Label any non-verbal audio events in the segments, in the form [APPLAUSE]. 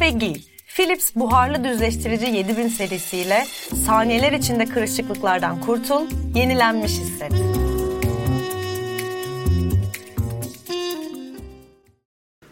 Ve giy. Philips buharlı düzleştirici 7000 serisiyle saniyeler içinde kırışıklıklardan kurtul, yenilenmiş hisset.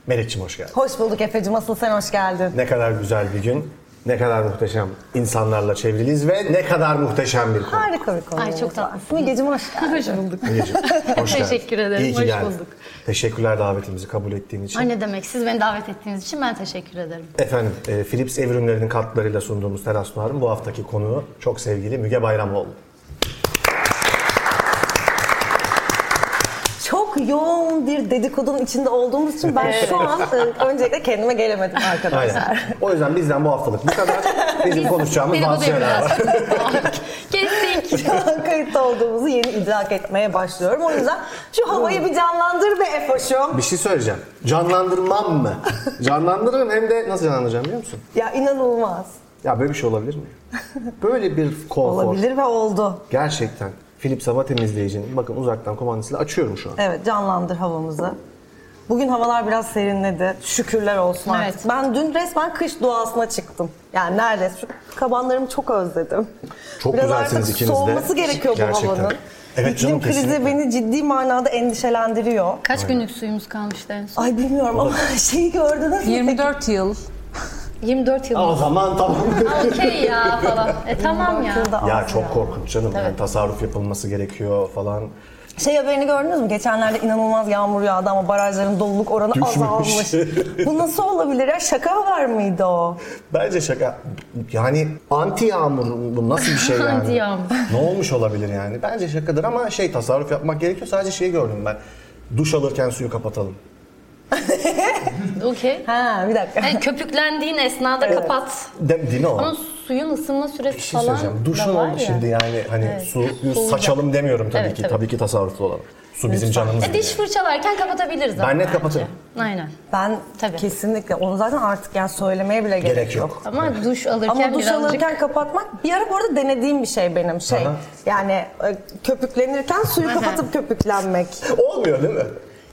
Melek'ciğim hoş geldin. Hoş bulduk Efe'cim. Asıl sen hoş geldin. Ne kadar güzel bir gün, ne kadar muhteşem insanlarla çevriliyiz ve ne kadar muhteşem bir konu. Harika bir konu. Ay, çok tatlısın. Mügeciğim hoş geldin. Hoş bulduk. Melek'ciğim, hoş [LAUGHS] geldin. Teşekkür ederim, İyi ki hoş geldin. bulduk. Teşekkürler davetimizi kabul ettiğin için. Ay ne demek siz beni davet ettiğiniz için ben teşekkür ederim. Efendim, e, Philips ev ürünlerinin katkılarıyla sunduğumuz Teras Noir'ın bu haftaki konuğu çok sevgili Müge Bayramoğlu. Çok yoğun bir dedikodunun içinde olduğumuz için ben şu an e, öncelikle kendime gelemedim arkadaşlar. Aynen. O yüzden bizden bu haftalık bu kadar. Bizim konuşacağımız Beni bu bazı şeyler var. [LAUGHS] Kestik. Şu [LAUGHS] an kayıtta olduğumuzu yeni idrak etmeye başlıyorum. O yüzden şu havayı bir canlandır be Efoş'um. Bir şey söyleyeceğim. Canlandırmam mı? Canlandırırım hem de nasıl canlandıracağım biliyor musun? Ya inanılmaz. Ya böyle bir şey olabilir mi? Böyle bir konfor. Olabilir ve oldu. Gerçekten Philips hava temizleyicinin bakın uzaktan kumandasıyla açıyorum şu an. Evet canlandır havamızı. Bugün havalar biraz serinledi. Şükürler olsun Evet. artık. Ben dün resmen kış doğasına çıktım. Yani neredeyse şu kabanlarımı çok özledim. Çok biraz güzelsiniz artık ikiniz de. soğuması gerekiyor bu Gerçekten. havanın. Evet İklim canım, krizi kesinlikle. beni ciddi manada endişelendiriyor. Kaç günlük suyumuz kalmıştı en son? Ay bilmiyorum ama [LAUGHS] şeyi gördünüz mü? 24 yıl. 24 yıl. O zaman tamam. Okey ya falan. E tamam ya. Ya çok korkunç canım. Yani tasarruf yapılması gerekiyor falan. Şey haberini gördünüz mü? Geçenlerde inanılmaz yağmur yağdı ama barajların doluluk oranı Düşmüş. azalmış. Bu nasıl olabilir ya? Şaka haber miydi o? Bence şaka. Yani anti yağmur bu nasıl bir şey [LAUGHS] yani? Anti yağmur. ne olmuş olabilir yani? Bence şakadır ama şey tasarruf yapmak gerekiyor. Sadece şeyi gördüm ben. Duş alırken suyu kapatalım. [LAUGHS] Okey. Ha bir dakika. Yani köpüklendiğin esnada kapat. De, değil mi o? Ama suyun ısınma süresi Bir şey falan söyleyeceğim. Duşun da var oldu ya. şimdi yani hani Evet. su Soğuyacak. saçalım demiyorum tabii Evet, ki. tabii. Tabii ki tasarruflu olalım. Su bizim canımız. E, diş fırçalarken kapatabiliriz ama Ben net bence. kapatırım. Aynen. Ben Tabii. kesinlikle onu zaten artık yani söylemeye bile gerek, Gerek yok. yok. Ama duş alırken Ama duş birazcık... alırken kapatmak bir ara bu arada denediğim bir şey benim şey. Aha. Yani e, köpüklenirken suyu kapatıp köpüklenmek. Olmuyor değil mi?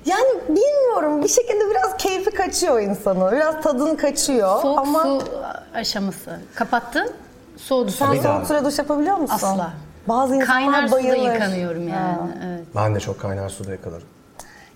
Yani bilmiyorum bir şekilde biraz keyfi kaçıyor insanın. Biraz tadın kaçıyor Soğuk ama su aşaması. Kapattın, soğudu su. sen soğuk suda duş yapabiliyor musun? Asla. Bazı insanlar Kaynar suda bayılır. yıkanıyorum yani. Ha. Evet. Ben de çok kaynar suda yakalarım.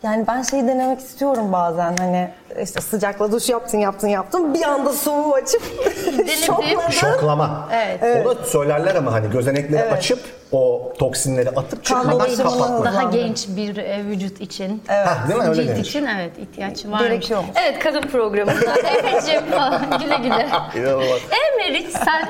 Yani ben şeyi denemek istiyorum bazen hani işte sıcakla duş yaptın yaptın yaptın bir anda soğuğu açıp [LAUGHS] [LAUGHS] şokladın. Şoklama. Evet. Onu söylerler ama hani gözenekleri açıp o toksinleri atıp çıkmadan kapatmak. Daha genç bir e, vücut için. Hah, değil mi? Öyle Cilt denir. için evet ihtiyaç varmış. Gerekiyormuş. Evet kadın programında. [LAUGHS] Efe'cim falan güle güle. İnanılmaz. E Meriç sen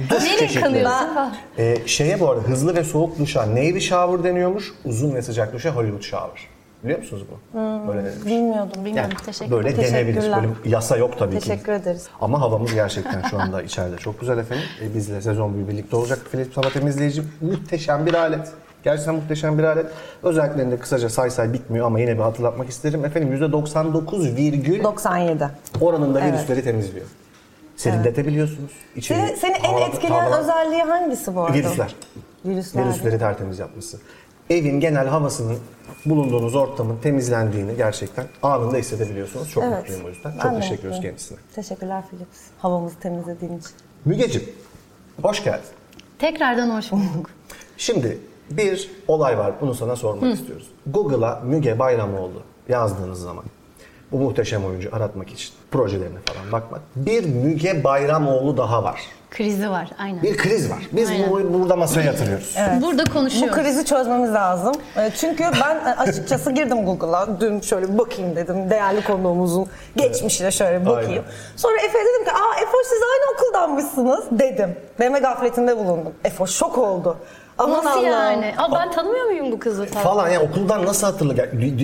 nereye çeşitleri. kanıyorsun? falan? Ee, şeye bu arada hızlı ve soğuk duşa Navy shower deniyormuş. Uzun ve sıcak duşa Hollywood shower. Biliyor musunuz bu? Böyle denir. Bilmiyordum. Bilmiyorum Yani teşekkür böyle denebilir. Böyle yasa yok tabii ki. Teşekkür ederiz. Ama havamız gerçekten şu anda içeride çok güzel efendim. E, bizle sezon boyu birlikte olacak Philips hava temizleyici muhteşem bir alet. Gerçekten muhteşem bir alet. Özelliklerini de kısaca say say bitmiyor ama yine bir hatırlatmak isterim. Efendim %99 virgül 97. oranında virüsleri temizliyor. Serinletebiliyorsunuz. İçeri Seni, seni en etkileyen özelliği hangisi bu arada? Virüsler. Virüsler. Virüsleri tertemiz yapması. Evin genel havasının bulunduğunuz ortamın temizlendiğini gerçekten anında hissedebiliyorsunuz. Çok Evet. mutluyum o yüzden. Ben Çok de teşekkür ediyoruz kendisine. Teşekkürler Philips. Havamızı temizlediğin için. Mügeciğim, hoş geldin. Tekrardan hoş bulduk. Şimdi bir olay var, bunu sana sormak istiyoruz. Google'a Müge Bayramoğlu yazdığınız zaman, bu muhteşem oyuncu aratmak için projelerine falan bakmak, bir Müge Bayramoğlu daha var. Krizi var aynen. Bir kriz var. Biz Aynen. bunu burada masaya yatırıyoruz. Burada Bu konuşuyoruz. krizi çözmemiz lazım. E, Çünkü ben e, açıkçası girdim Google'a. Dün şöyle bir bakayım dedim. Değerli konuğumuzun geçmişine şöyle bir bakayım. Aynen. Sonra Efe dedim ki aa Efo siz aynı okuldanmışsınız dedim. Deme gafletinde bulundum. Efo şok oldu. Aman Nasıl Allah'ım. yani? Aa, ben tanımıyor muyum bu kızı falan? falan yani okuldan nasıl hatırlı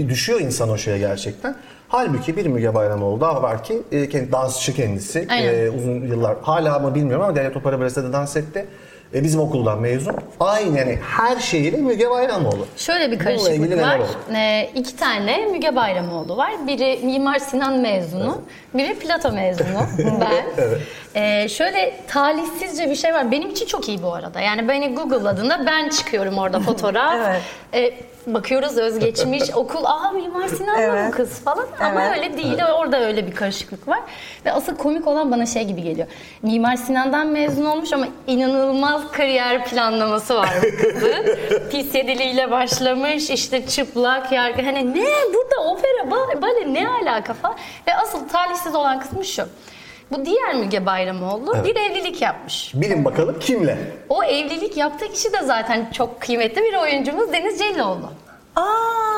düşüyor insan o şeye gerçekten. Halbuki bir Müge Bayramoğlu daha var ki e, kendi dansçı kendisi. Aynen. E, uzun yıllar hala mı bilmiyorum ama Devlet Opera Balesi'de dans etti. E, bizim okuldan mezun. Aynı yani her şeyiyle Müge Bayramoğlu. Şöyle bir karışıklık var. Ee, iki tane Müge Bayramoğlu var. Biri Mimar Sinan mezunu, biri Plato mezunu. [LAUGHS] ben. Ee, şöyle talihsizce bir şey var. Benim için çok iyi bu arada. Yani beni Google'ladığında ben çıkıyorum orada [LAUGHS] fotoğraf. Evet. Ee, bakıyoruz özgeçmiş [LAUGHS] okul. Aa Mimar Sinan'la Evet. bu kız falan. Ama Evet. öyle değil. Orada öyle bir karışıklık var. Ve asıl komik olan bana şey gibi geliyor. Mimar Sinan'dan mezun olmuş ama inanılmaz kariyer planlaması var bu kızın. [LAUGHS] Pis yediliğiyle başlamış. işte çıplak, yargı. Hani ne? Burada opera, bale, bale ne alaka falan. Ve asıl talihsiz olan kısmı şu. Bu diğer Müge Bayramoğlu bir evlilik yapmış. Bilin bakalım kimle? O evlilik yaptığı kişi de zaten çok kıymetli bir oyuncumuz Deniz Ceyloğlu. Aa,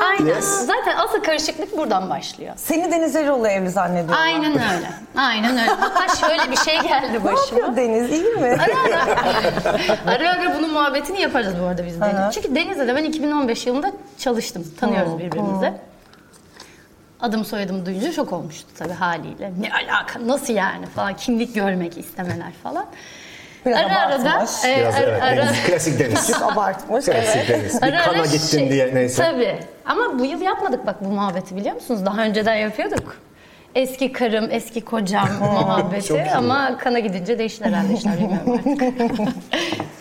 Aynen. Yes. Zaten asıl karışıklık buradan başlıyor. seni Deniz Eroğlu evli zannediyorum. Aynen öyle. Aynen öyle. Hatta şöyle bir şey geldi Ne başıma. yapıyor Deniz iyi mi? Ara ara. ara ara bunun muhabbetini yaparız bu arada biz. Deniz. Çünkü Deniz'le de ben 2015 yılında çalıştım. Tanıyoruz birbirimizi. Adım soyadımı duyunca şok olmuştu tabii haliyle. Ne alaka, nasıl yani falan, kimlik görmek istemeler falan. Biraz ara ara da, e, Biraz ara, evet. ara- Deniz, [LAUGHS] klasik Deniz. Çok abartmış. Klasik Evet. Deniz. Bir ara kana gittin şey- diye neyse. Tabii. Ama bu yıl yapmadık bak bu muhabbeti biliyor musunuz? Daha önceden yapıyorduk. Eski karım, eski kocam [LAUGHS] muhabbeti ama kana gidince değişti herhalde işler bilmiyorum artık. [LAUGHS]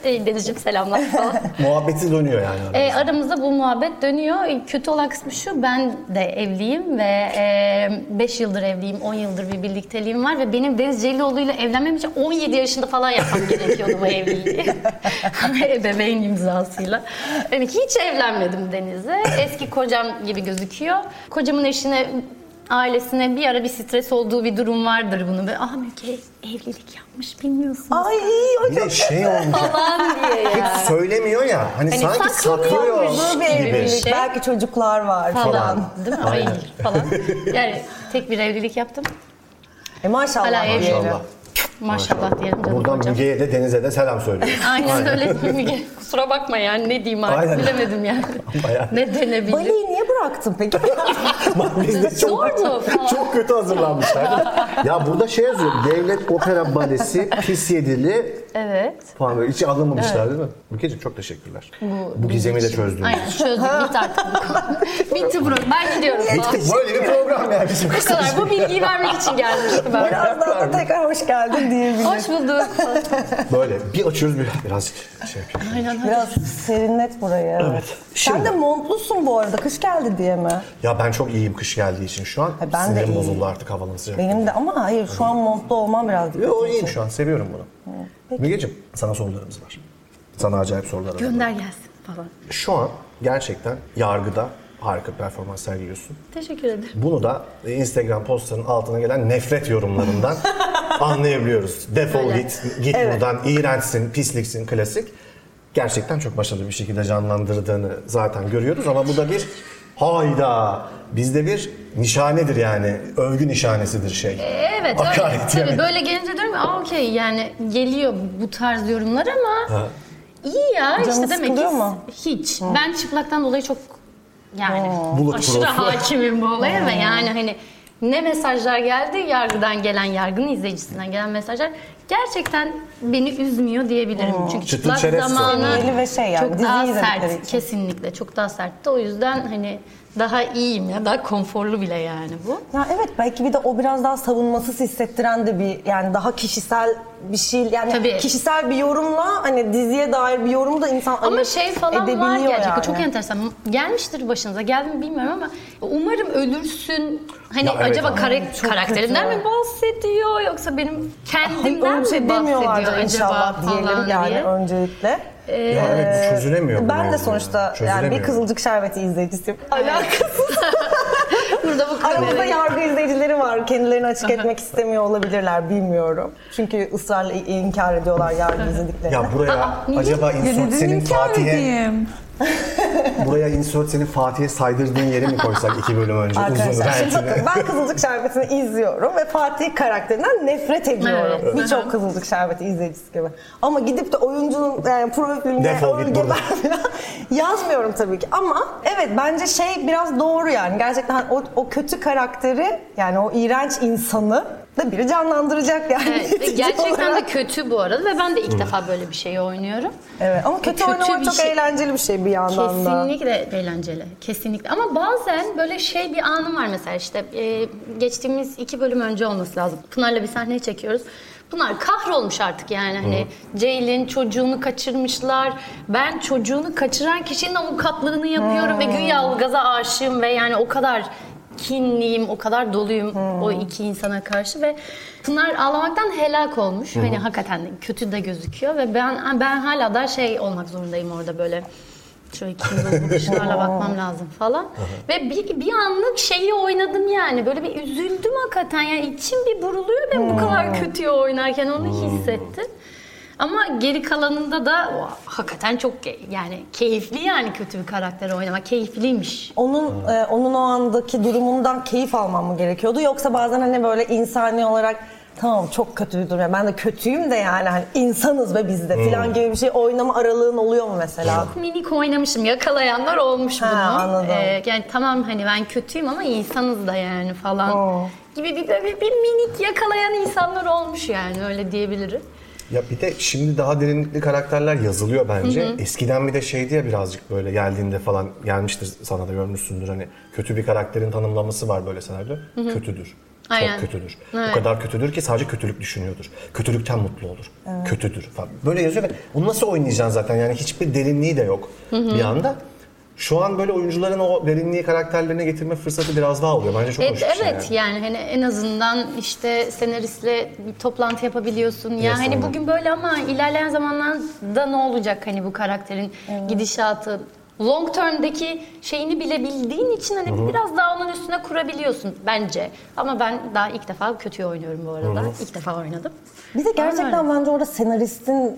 Ey Denizciğim selamlar falan. Muhabbeti dönüyor yani. aramızda. E, aramızda bu muhabbet dönüyor. E, Kötü olan kısmı şu, ben de evliyim ve 5 yıldır evliyim, 10 yıldır bir birlikteliğim var ve benim Deniz Celilioğlu ile evlenmem için 17 yaşında falan yapmam gerekiyordu bu evliliği. [LAUGHS] Ebeveyn imzasıyla. Yani hiç evlenmedim Deniz'le. Eski kocam gibi gözüküyor. Kocamın eşine ailesine bir ara bir stres olduğu bir durum vardır bunu. Ve ah Müge evlilik yapmış bilmiyorsun Ay o Bir de şey olmuş. falan diye ya. Hiç söylemiyor ya. Hani, Hani sanki saklıyor huzur bir gibi. evlilik. Şey. Belki çocuklar var falan. falan. Değil mi? Ay Aynen. falan. [LAUGHS] Yani tek bir evlilik yaptım. E maşallah Hala evli. diyelim. Maşallah. Maşallah diyelim canım Buradan hocam. Müge'ye de Deniz'e de selam söylüyoruz. [LAUGHS] Aynen öyle Müge. Kusura bakma yani ne diyeyim artık Aynen. bilemedim yani. [LAUGHS] Bayağı. ne denebilir? Bali'yi niye bıraktın peki? [LAUGHS] Biz de çok, Zordu falan. çok kötü hazırlanmışlar. ya burada şey yazıyor. Devlet Opera Balesi pis yedili Evet. falan böyle. Hiç alınmamışlar değil mi? Müge'ciğim çok teşekkürler. Bu, gizemi de çözdüğünüz Aynen çözdük bitti artık bu konu. bitti bro. Ben gidiyorum. Bitti. Böyle bir program yani bizim Bu kadar. Bu bilgiyi vermek için geldim. Ben. Birazdan da tekrar hoş geldin [LAUGHS] diyebilirim. Hoş bulduk. Böyle bir açıyoruz bir birazcık şey yapıyoruz. Aynen. Biraz serinlet burayı. Evet. Sen Şimdi- de montlusun bu arada. Kış geldi diye mi? Ya ben çok iyiyim kış geldiği için şu an. Ha, ben de Sinirim iyiyim. bozuldu artık havanın sıcak. Benim de ama hayır şu an montlu olmam biraz Yo iyiyim şu an seviyorum bunu. Mügeciğim sana sorularımız var. Sana acayip sorularım var. Gönder gelsin falan. Şu an gerçekten yargıda harika performans sergiliyorsun. Teşekkür ederim. Bunu da Instagram postlarının altına gelen nefret yorumlarından [LAUGHS] anlayabiliyoruz. Defol Öyle. git, git buradan, iğrençsin, pisliksin, klasik. Gerçekten çok başarılı bir şekilde canlandırdığını zaten görüyoruz ama bu da bir hayda bizde bir nişanedir yani. Övgü nişanesidir şey. Evet öyle. Hakaret Tabii yani. böyle gelince diyorum ki, aa okey yani geliyor bu tarz yorumlar ama Ha. iyi ya Canın işte demek ki mu? hiç. Ben çıplaktan dolayı çok yani Bulletproof. aşırı hakimim bu olaya ve yani hani ne mesajlar geldi yargıdan gelen yargının izleyicisinden gelen mesajlar gerçekten beni üzmüyor diyebilirim. Çünkü Çıtır çıplak çerez zamanı ve şey yani, çok dizi daha izledikleri sert için. kesinlikle çok daha sertti. O yüzden hani daha iyiyim ya daha konforlu bile yani bu. Ya evet belki bir de o biraz daha savunmasız hissettiren de bir yani daha kişisel bir şey yani Tabii. kişisel bir yorumla hani diziye dair bir yorum da insan Ama şey falan var edebiliyor gerçekten yani. çok enteresan. Gelmiştir başınıza geldi mi bilmiyorum ama umarım ölürsün. Hani Ya evet acaba ama- Çok karakterinden kötü. mi bahsediyor yoksa benim kendimden Öyle bir şey mi bahsediyor acaba inşallah falan diyelim yani diye. öncelikle. Ya evet bu çözülemiyor. bu Ben de mevzu sonuçta ya. yani bir Kızılcık Şerbeti izleyicisiyim. [LAUGHS] Alakasız. [LAUGHS] Burada bu Aramızda yargı izleyicileri var. Kendilerini açık [LAUGHS] etmek istemiyor olabilirler bilmiyorum. Çünkü ısrarla inkar ediyorlar yargı izlediklerini. Ya buraya niye? acaba insert senin Fatih'e [LAUGHS] buraya insert senin Fatih'e saydırdığın yeri mi koysak iki bölüm önce uzun Arkadaşlar şimdi bakın ben Kızılcık Şerbeti'ni izliyorum ve Fatih karakterinden nefret ediyorum. Evet. Birçok Kızılcık Şerbeti izleyicisi gibi. Ama gidip de oyuncunun yani profiline Defol git buradan. [LAUGHS] falan yazmıyorum tabii ki. Ama evet bence şey biraz doğru yani. Gerçekten o, o kötü karakteri yani o iğrenç insanı da biri canlandıracak yani. Evet, [LAUGHS] gerçekten de olarak. kötü bu arada ve ben de ilk defa böyle bir şeyi oynuyorum. Evet ama kötü, Kötü oynamak bir çok şey. eğlenceli bir şey bir yandan da. Kesinlikle eğlenceli. Kesinlikle. Ama bazen böyle şey bir anım var mesela işte e, geçtiğimiz iki bölüm önce olması lazım. Pınar'la bir sahne çekiyoruz. Pınar kahrolmuş artık yani hani Ceylin çocuğunu kaçırmışlar. Ben çocuğunu kaçıran kişinin avukatlığını yapıyorum ve güya Ilgaz'a aşığım ve yani o kadar kinliyim, o kadar doluyum o iki insana karşı ve Pınar ağlamaktan helak olmuş. Hani hakikaten kötü de gözüküyor ve ben ben hala da şey olmak zorundayım orada böyle şöyle kim bakışlarla bakmam lazım falan. Ve bir, bir anlık şeyi oynadım yani. Böyle bir üzüldüm hakikaten. Yani içim bir buruluyor ben bu kadar kötüye oynarken onu hissettim. Ama geri kalanında da o, hakikaten çok ke- yani keyifli yani kötü bir karakteri oynamak keyifliymiş. Onun e, onun o andaki durumundan keyif almam mı gerekiyordu yoksa bazen hani böyle insani olarak tamam çok kötü bir durum. Ben de kötüyüm de yani hani insanız ve biz de filan gibi bir şey oynama aralığın oluyor mu mesela? Minik oynamışım yakalayanlar olmuş Ha, bunu. anladım. Ee, yani tamam hani ben kötüyüm ama insanız da yani falan Oo. gibi bir, böyle bir minik yakalayan insanlar olmuş yani öyle diyebilirim. Ya bir de şimdi daha derinlikli karakterler yazılıyor bence. Eskiden bir de şeydi ya birazcık böyle geldiğinde falan gelmiştir sana da görmüşsündür hani kötü bir karakterin tanımlaması var böyle senaryo. Kötüdür. Aynen. Çok kötüdür. Evet. O kadar kötüdür ki sadece kötülük düşünüyordur. Kötülükten mutlu olur. Kötüdür falan. Böyle yazıyor ve bunu nasıl oynayacaksın zaten yani hiçbir derinliği de yok bir anda. Şu an böyle oyuncuların o derinliği karakterlerine getirme fırsatı biraz daha oluyor. Bence çok Evet, hoş bir şey evet yani. yani. hani en azından işte senaristle bir toplantı yapabiliyorsun. Ya Yes, hani bugün böyle ama ilerleyen zamanlarda ne olacak hani bu karakterin gidişatı long term'deki şeyini bile bildiğin için hani biraz daha onun üstüne kurabiliyorsun bence. Ama ben daha ilk defa kötüye oynuyorum bu arada. İlk defa oynadım. Bir de gerçekten bence orada senaristin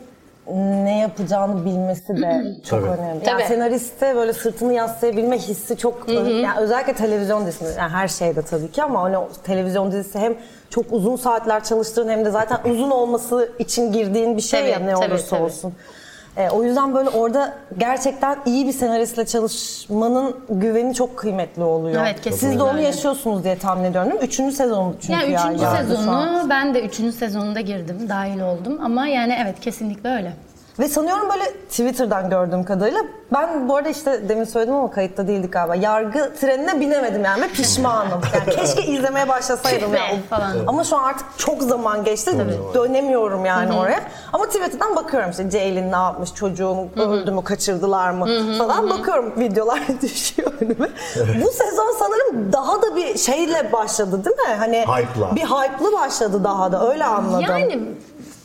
ne yapacağını bilmesi de [CLEARS THROAT] çok Tabii. önemli. Yani Tabii. senariste böyle sırtını yaslayabilme hissi çok yani özellikle televizyon dizisinde yani her şeyde tabii ki ama hani o televizyon dizisi hem çok uzun saatler çalıştığın hem de zaten uzun olması için girdiğin bir şey Tabii, ya ne tabii, olursa tabii. olsun. E, o yüzden böyle orada gerçekten iyi bir senaristle çalışmanın güveni çok kıymetli oluyor. Evet, Siz de kesinlikle onu öyle. yaşıyorsunuz diye tahmin ediyorum değil mi? Üçüncü sezonu çünkü Yani üçüncü an. sezonu ben de üçüncü sezonunda girdim, dahil oldum. Ama yani evet kesinlikle öyle. Ve sanıyorum böyle Twitter'dan gördüğüm kadarıyla ben bu arada işte demin söyledim ama kayıtta değildik galiba. Yargı trenine binemedim yani ve pişmanım. [LAUGHS] Yani keşke izlemeye başlasaydım Tüh be ya. falan. Ama şu an artık çok zaman geçti. Dönemiyorum yani oraya. Ama Twitter'dan bakıyorum işte Ceylin ne yapmış, çocuğum öldü mü, kaçırdılar mı falan bakıyorum videolar [LAUGHS] düşüyor önüme. Bu sezon sanırım daha da bir şeyle başladı değil mi? Hani Hype'la. bir hype'lı başladı daha da öyle anladım. Yani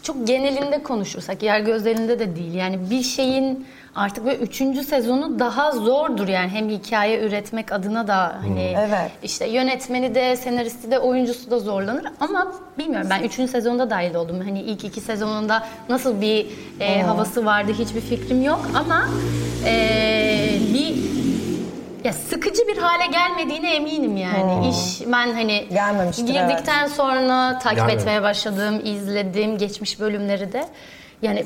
çok genelinde konuşursak, yer gözlerinde de değil. Yani bir şeyin artık böyle üçüncü sezonu daha zordur yani. Hem hikaye üretmek adına da hani Evet. işte yönetmeni de senaristi de oyuncusu da zorlanır. Ama bilmiyorum ben üçüncü sezonda dahil oldum. Hani ilk iki sezonunda nasıl bir e, havası vardı hiçbir fikrim yok. Ama e, bir ya sıkıcı bir hale gelmediğine eminim yani. İş ben hani Gelmemiştir, girdikten sonra takip Gelmedi. etmeye başladım, izledim geçmiş bölümleri de. Yani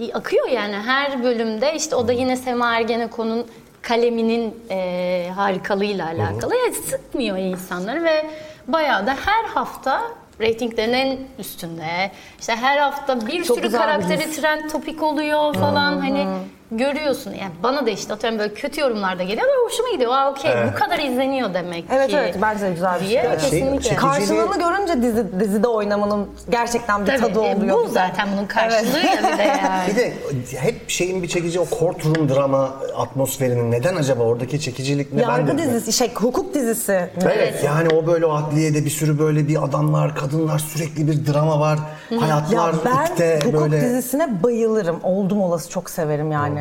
e, akıyor yani her bölümde işte o da yine Sema Ergenekon'un kaleminin e, harikalığıyla alakalı. Yani sıkmıyor insanları ve bayağı da her hafta reytinglerin en üstünde. İşte her hafta bir Çok sürü güzel bir karakteri trend topik oluyor falan hani görüyorsun. Yani bana da işte atıyorum böyle kötü yorumlar da geliyor ve hoşuma gidiyor. Aa okey bu kadar izleniyor demek Evet ki. evet bence de güzel bir diye şey. kesinlikle. çekici- Karşılığını görünce dizi, dizide oynamanın gerçekten bir Tabii, tadı e, oluyor. bu zaten bunun karşılığı ya bir de [LAUGHS] yani. Bir de hep şeyin bir çekici o courtroom drama atmosferinin neden acaba oradaki çekicilik ne? Ben Yargı de- dizisi, şey hukuk dizisi. Evet. Yani o böyle o adliyede bir sürü böyle bir adamlar, kadınlar sürekli bir drama var. Ya Hayatlar ben ipte hukuk böyle. dizisine bayılırım. Oldum olası çok severim yani.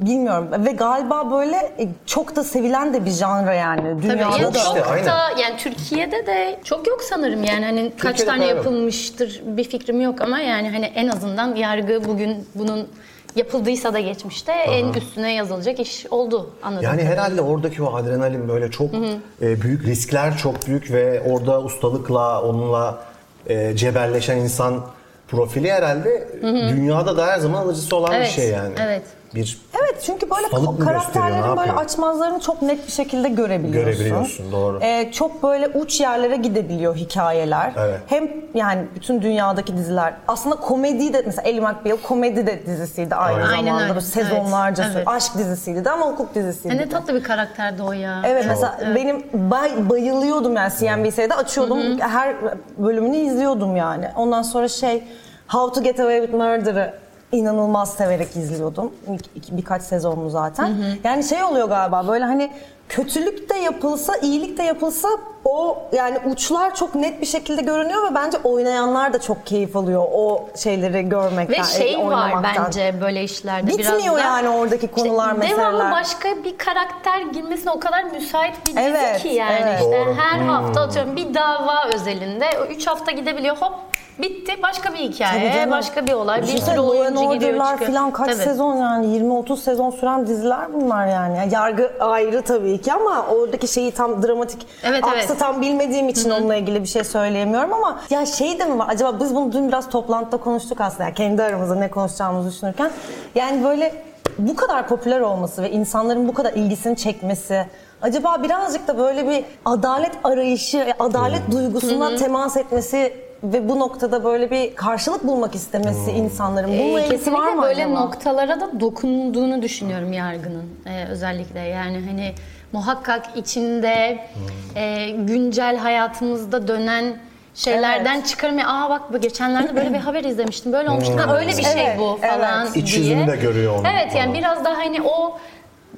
Bilmiyorum ve galiba böyle e, çok da sevilen de bir janra yani. Tabii Dünyada yani da. çok işte, aynen. da yani Türkiye'de de çok yok sanırım yani hani kaç Türkiye'de tane galiba. yapılmıştır bir fikrim yok ama yani hani en azından yargı bugün bunun yapıldıysa da geçmişte en üstüne yazılacak iş oldu anladım. Yani herhalde oradaki o adrenalin böyle çok e, büyük riskler çok büyük ve orada ustalıkla onunla e, cebelleşen insan profili herhalde dünyada da her zaman alıcısı olan bir Evet, şey yani. evet. Bir Evet çünkü böyle Ustalık mı gösteriyor, ne karakterlerin böyle yapıyor? açmazlarını çok net bir şekilde görebiliyorsun. Görebiliyorsun, doğru. Ee, çok böyle uç yerlere gidebiliyor hikayeler. Evet. Hem yani bütün dünyadaki diziler aslında komedi de mesela Ellie McBeal komedi de dizisiydi aynı Aynen. zamanda. Aynen öyle, Böyle Sezonlarca evet, sür- evet. aşk dizisiydi de ama hukuk dizisiydi. ne de. tatlı bir karakterdi o ya. Evet mesela benim bay, bayılıyordum yani CNBC'de açıyordum her bölümünü izliyordum yani. Ondan sonra şey How to Get Away with Murder'ı inanılmaz severek izliyordum. İlk, iki- birkaç sezonlu zaten. Yani şey oluyor galiba böyle hani kötülük de yapılsa, iyilik de yapılsa o yani uçlar çok net bir şekilde görünüyor ve bence oynayanlar da çok keyif alıyor o şeyleri görmekten, Ve şey var bence böyle işlerde biraz Bitmiyor da. yani oradaki konular, işte Devamlı meseleler. başka bir karakter girmesine o kadar müsait bir dizi Evet, ki yani. evet. işte Doğru. her hafta atıyorum bir dava özelinde o 3 hafta gidebiliyor hop bitti başka bir Tabii hikaye, canım. başka bir olay, bir Düşünsene, sürü Law and oyuncu gidiyor Order'lar çıkıyor. falan kaç Tabii. sezon yani 20-30 sezon süren diziler bunlar yani. Yani Yargı ayrı tabii ki ama oradaki şeyi tam dramatik Evet, aksı evet. tam bilmediğim için onunla ilgili bir şey söyleyemiyorum ama ya şey de mi var acaba biz bunu dün biraz toplantıda konuştuk aslında yani kendi aramızda ne konuşacağımızı düşünürken yani böyle bu kadar popüler olması ve insanların bu kadar ilgisini çekmesi acaba birazcık da böyle bir adalet arayışı, adalet duygusuna temas etmesi ve bu noktada böyle bir karşılık bulmak istemesi insanların. Bununla Ee, var kesinlikle mı böyle acaba? noktalara da dokunduğunu düşünüyorum yargının Ee, özellikle yani hani muhakkak içinde e, güncel hayatımızda dönen şeylerden çıkarmıyor. Aa bak bu geçenlerde böyle bir haber izlemiştim. Böyle olmuş. Ha, öyle bir şey Evet, bu falan evet. İç diye. yüzünü de görüyor onun Evet yani biraz daha hani o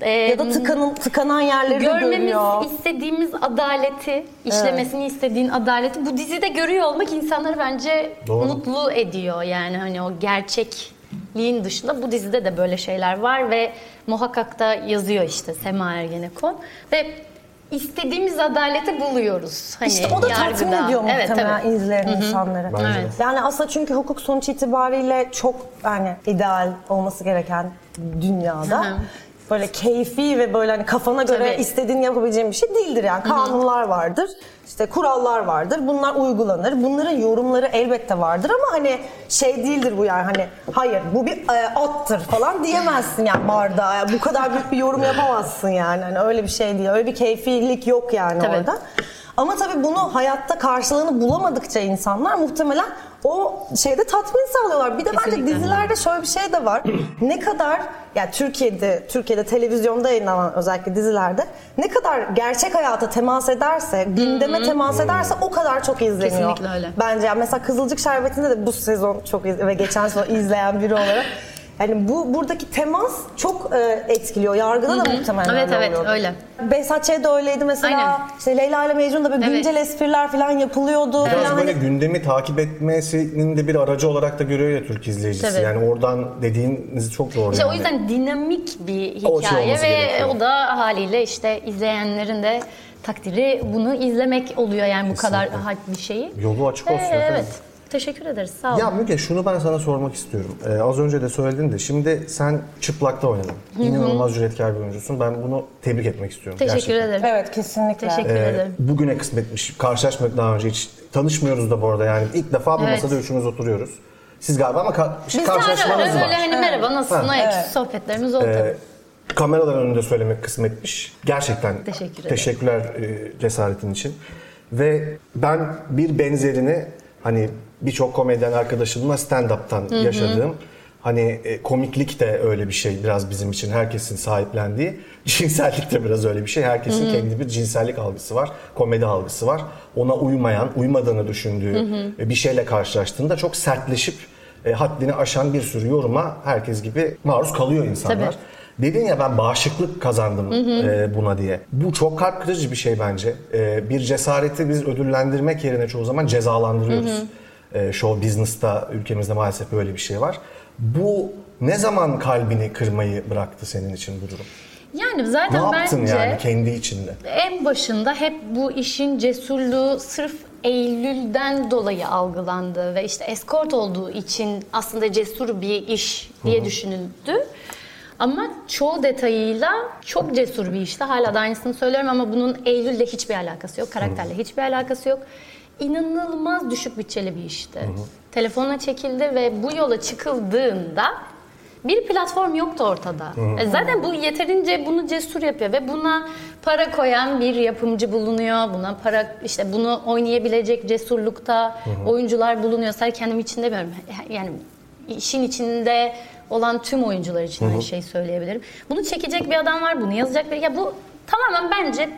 e, Ya da tıkanın, tıkanan yerleri görmemiz görüyor. istediğimiz adaleti, işlemesini istediğin adaleti bu dizide görüyor olmak insanları bence Doğru. mutlu ediyor. Yani hani o gerçekliğin dışında bu dizide de böyle şeyler var ve muhakkak da yazıyor işte Sema Ergenekon ve istediğimiz adaleti buluyoruz. Hani İşte o da tatmin yargıda. ediyor Evet, muhtemelen tabii. izleyen insanları. Bence de. Evet. Yani aslında çünkü hukuk sonuç itibariyle çok yani ideal olması gereken dünyada. Hı hı. Böyle keyfi ve böyle hani kafana göre Tabii. istediğini yapabileceğin bir şey değildir yani. Kanunlar vardır, işte kurallar vardır. Bunlar uygulanır. Bunların yorumları elbette vardır ama hani şey değildir bu yani hani hayır bu bir e, attır falan diyemezsin yani bardağa. Yani bu kadar büyük bir yorum yapamazsın yani. Hani öyle bir şey değil. Öyle bir keyfilik yok yani Tabii. orada. Ama tabii bunu hayatta karşılığını bulamadıkça insanlar muhtemelen o şeyde tatmin sağlıyorlar. Bir de bence Kesinlikle. dizilerde şöyle bir şey de var. [CLEARS THROAT] Ne kadar yani Türkiye'de Türkiye'de televizyonda yayınlanan özellikle dizilerde ne kadar gerçek hayata temas ederse, gündeme temas ederse o kadar çok izleniyor. Kesinlikle öyle. Bence yani mesela Kızılcık Şerbeti'nde de bu sezon çok iz- ve geçen sezon izleyen biri olarak yani bu buradaki temas çok e, etkiliyor. Yargıda da muhtemelen Evet, evet, oluyordu. öyle. Behzat Ç. de öyleydi mesela. Aynen. İşte Leyla ile Mecnun'da böyle Evet. güncel espriler falan yapılıyordu. Biraz falan. böyle Hani- gündemi takip etmesinin de bir aracı olarak da görüyor ya Türk izleyicisi. Tabii. Yani oradan dediğiniz çok doğru. İşte o yani. yüzden dinamik bir O şey hikaye olması ve gerekiyor. o da haliyle işte izleyenlerin de takdiri bunu izlemek oluyor yani bu kadar Kesinlikle. hype bir şeyi. Yolu açık Ee, olsun efendim. evet. Teşekkür ederiz. Sağ olun. Ya Müge şunu ben sana sormak istiyorum. Ee, az önce de söyledin de şimdi sen çıplakta oynadın. İnanılmaz cüretkar bir oyuncusun. Ben bunu tebrik etmek istiyorum. Teşekkür gerçekten. ederim. Evet kesinlikle. Teşekkür Ee, ederim. bugüne kısmetmiş. Karşılaşmadık daha önce hiç. Tanışmıyoruz da bu arada yani. İlk defa bu Evet. masada üçümüz oturuyoruz. Siz galiba ama ka- Biz karşılaşmanız var. öyle hani merhaba nasılsın Ha. Evet. sohbetlerimiz oldu. Ee, kameraların önünde söylemek kısmetmiş. Gerçekten Teşekkür ederim. teşekkürler e, cesaretin için. Ve ben bir benzerini hani birçok komedyen arkadaşımla stand-up'tan yaşadığım hani e, komiklik de öyle bir şey biraz bizim için herkesin sahiplendiği. [LAUGHS] Cinsellik de biraz öyle bir şey. Herkesin kendi bir cinsellik algısı var. Komedi algısı var. Ona uymayan, uymadığını düşündüğü e, bir şeyle karşılaştığında çok sertleşip e, haddini aşan bir sürü yoruma herkes gibi maruz kalıyor insanlar. Tabii. Dedin ya ben bağışıklık kazandım e, buna diye. Bu çok kalp kırıcı bir şey bence. E, bir cesareti biz ödüllendirmek yerine çoğu zaman cezalandırıyoruz. E, show business'ta ülkemizde maalesef böyle bir şey var. Bu ne zaman kalbini kırmayı bıraktı senin için bu durum? Yani Ne zaten yaptın bence yani kendi içinde? en başında hep bu işin cesurluğu sırf Eylül'den dolayı algılandı ve işte eskort olduğu için aslında cesur bir iş diye düşünüldü. Ama çoğu detayıyla çok cesur bir işti. Hala da aynısını söylüyorum ama bunun Eylül'le hiçbir alakası yok. Karakterle hiçbir alakası yok. İnanılmaz düşük bütçeli bir işti. Telefonla çekildi ve bu yola çıkıldığında bir platform yoktu ortada. E zaten bu yeterince bunu cesur yapıyor ve buna para koyan bir yapımcı bulunuyor. Buna para işte bunu oynayabilecek cesurlukta oyuncular bulunuyor. Sadece kendim için demiyorum. Yani işin içinde olan tüm oyuncular için aynı şeyi söyleyebilirim. Bunu çekecek bir adam var, bunu yazacak bir ya bu tamamen bence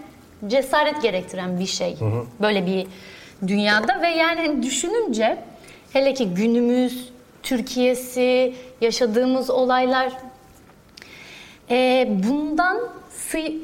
cesaret gerektiren bir şey. Böyle bir dünyada ve yani hani düşününce hele ki günümüz Türkiye'si, yaşadığımız olaylar e, bundan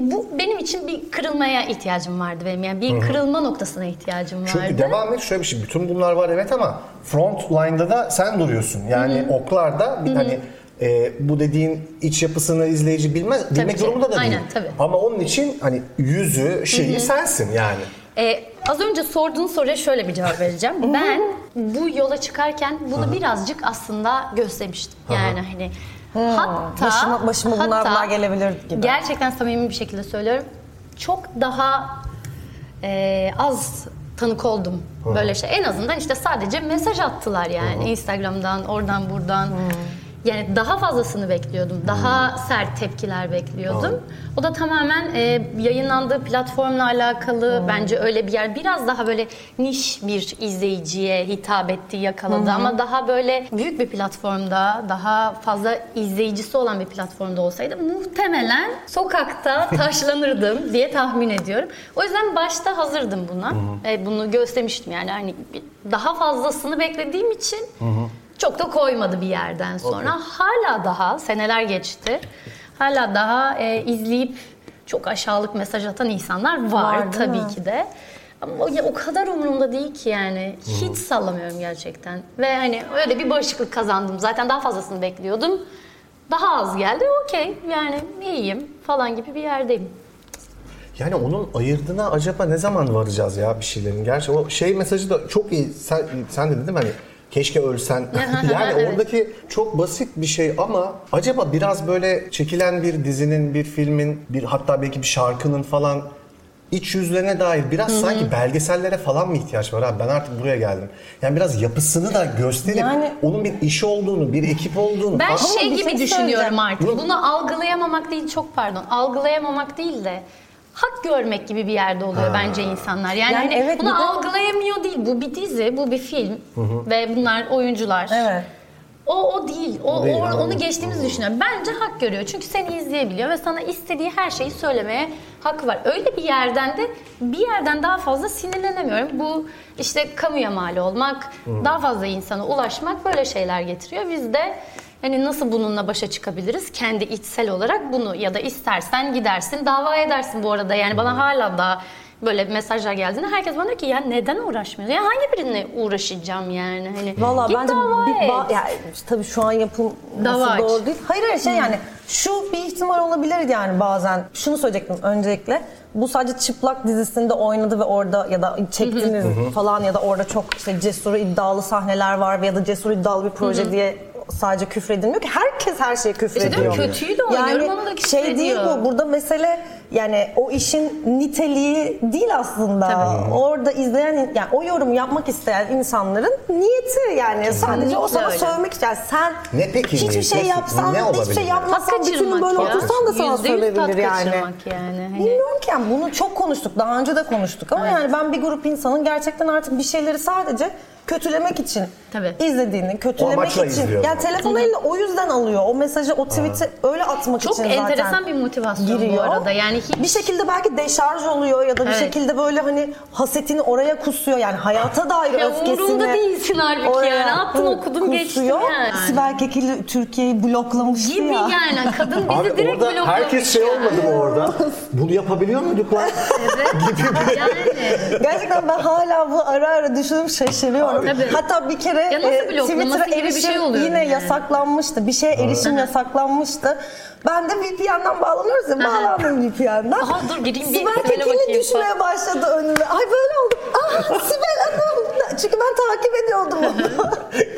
bu benim için bir kırılmaya ihtiyacım vardı benim yani bir kırılma noktasına ihtiyacım vardı. Çünkü devam et şöyle bir şey. Bütün bunlar var evet ama front line'da da sen duruyorsun. Yani oklarda bir hani e, bu dediğin iç yapısını izleyici bilmez, bilmek durumunda da değil. Aynen, tabii. Ama onun için hani yüzü şeyi sensin yani. Ee, az önce sorduğun soruya şöyle bir cevap vereceğim. ben bu yola çıkarken bunu birazcık aslında gözlemiştim. Yani hani hatta Başıma- başıma bunlar hatta bunlar gelebilir gibi. Gerçekten samimi bir şekilde söylüyorum. Çok daha e, az tanık oldum böyle şey. En azından işte sadece mesaj attılar yani Instagram'dan, oradan buradan. Yani daha fazlasını bekliyordum. Daha sert tepkiler bekliyordum. O da tamamen e, yayınlandığı platformla alakalı. Bence öyle bir yer. Biraz daha böyle niş bir izleyiciye hitap etti, yakaladı. Ama daha böyle büyük bir platformda, daha fazla izleyicisi olan bir platformda olsaydı muhtemelen sokakta [LAUGHS] taşlanırdım diye tahmin ediyorum. O yüzden başta hazırdım buna. E, bunu göstermiştim yani hani daha fazlasını beklediğim için çok da koymadı bir yerden sonra. Hala daha seneler geçti. Hala daha e, izleyip çok aşağılık mesaj atan insanlar var, Var, tabii mi? ki de. Ama o, ya, o kadar umurumda değil ki yani. Hiç sallamıyorum gerçekten. Ve hani öyle bir bağışıklık kazandım. Zaten daha fazlasını bekliyordum. Daha az geldi. Okey yani iyiyim falan gibi bir yerdeyim. Yani onun ayırdığına acaba ne zaman varacağız ya bir şeylerin? Gerçi o şey mesajı da çok iyi. Sen, sen dedin değil mi hani keşke ölsen. [LAUGHS] yani oradaki çok basit bir şey ama acaba biraz böyle çekilen bir dizinin, bir filmin, bir hatta belki bir şarkının falan iç yüzlerine dair biraz sanki belgesellere falan mı ihtiyaç var abi? Ben artık buraya geldim. Yani biraz yapısını da gösterip Yani- onun bir iş olduğunu, bir ekip olduğunu Ben şey gibi şey düşünüyorum artık. Bunu algılayamamak değil çok pardon. Algılayamamak değil de hak görmek gibi bir yerde oluyor bence insanlar. Yani, Yani hani evet, bunu de- algılayamıyor değil. Bu bir dizi, bu bir film ve bunlar oyuncular. Evet. O o değil. O, değil, o- anladım. onu geçtiğimizi düşünüyorum. Bence hak görüyor. Çünkü seni izleyebiliyor ve sana istediği her şeyi söylemeye hakkı var. Öyle bir yerden de bir yerden daha fazla sinirlenemiyorum. Bu işte kamuya mal olmak, daha fazla insana ulaşmak böyle şeyler getiriyor. Biz de hani nasıl bununla başa çıkabiliriz? Kendi içsel olarak bunu ya da istersen gidersin dava edersin bu arada. Yani bana hala da böyle mesajlar geldiğinde herkes bana diyor ki ya neden uğraşmıyorsun? Ya hangi birine uğraşacağım yani? Hani Valla git bence dava bir et. ba- yani tabii şu an yapılması Dava aç. doğru değil. Hayır hayır şey yani şu bir ihtimal olabilir yani bazen. Şunu söyleyecektim öncelikle. Bu sadece çıplak dizisinde oynadı ve orada ya da çektiniz falan ya da orada çok işte cesur iddialı sahneler var ya da cesur iddialı bir proje diye sadece küfredilmiyor ki. Herkes her şeye küfrediyor. İşte kötüyü de oynuyorum, yani onu da şey değil küfrediyor. bu. Burada mesele yani o işin niteliği değil aslında. Tabii. Orada izleyen yani o yorum yapmak isteyen insanların niyeti yani sadece o sana öyle. söylemek isteyen sen Ne peki hiçbir niyet? şey yapsan ne hiçbir şey yani? Yapmasan bütün kaçırmak böyle ya. otursan da sana söyleyebilir yani. yani. Hani- Bilmiyorum ki yani bunu çok konuştuk daha önce de konuştuk ama yani ben bir grup insanın gerçekten artık bir şeyleri sadece kötülemek için Tabii. izlediğini, kötülemek için. izliyor. Yani telefonu eline o yüzden alıyor. O mesajı, o tweet'i öyle atmak Çok için zaten enteresan bir motivasyon bu giriyor. arada. Yani hiç- bir şekilde belki deşarj oluyor ya da bir Evet. şekilde böyle hani hasetini oraya kusuyor. Yani hayata dair Ya öfkesini umurunda değilsin halbuki oraya yani. Attın, hı, okudun, geçtin yani. Sibel Kekilli Türkiye'yi bloklamıştı gibi ya. yani. Kadın bizi Abi direkt orada bloklamış. herkes şey yani. olmadı mı orada? Bunu yapabiliyor muyduk lan? Evet. [LAUGHS] yani. Gerçekten ben hala bu ara ara düşünüp şaşırıyorum. Tabii. Hatta bir kere Ya nasıl e, bloklaması Twitter'a gibi bir şey oluyor yine yani. yasaklanmıştı. Bir şeye erişim yasaklanmıştı. Ben de VPN'den bağlanıyoruz ya bağlandım VPN'den. Aha, dur gireyim bir Sibel Kekilli bakayım düşmeye başladı önüme. Ay böyle oldu. Ah [LAUGHS] Sibel Hanım. Çünkü ben takip ediyordum onu.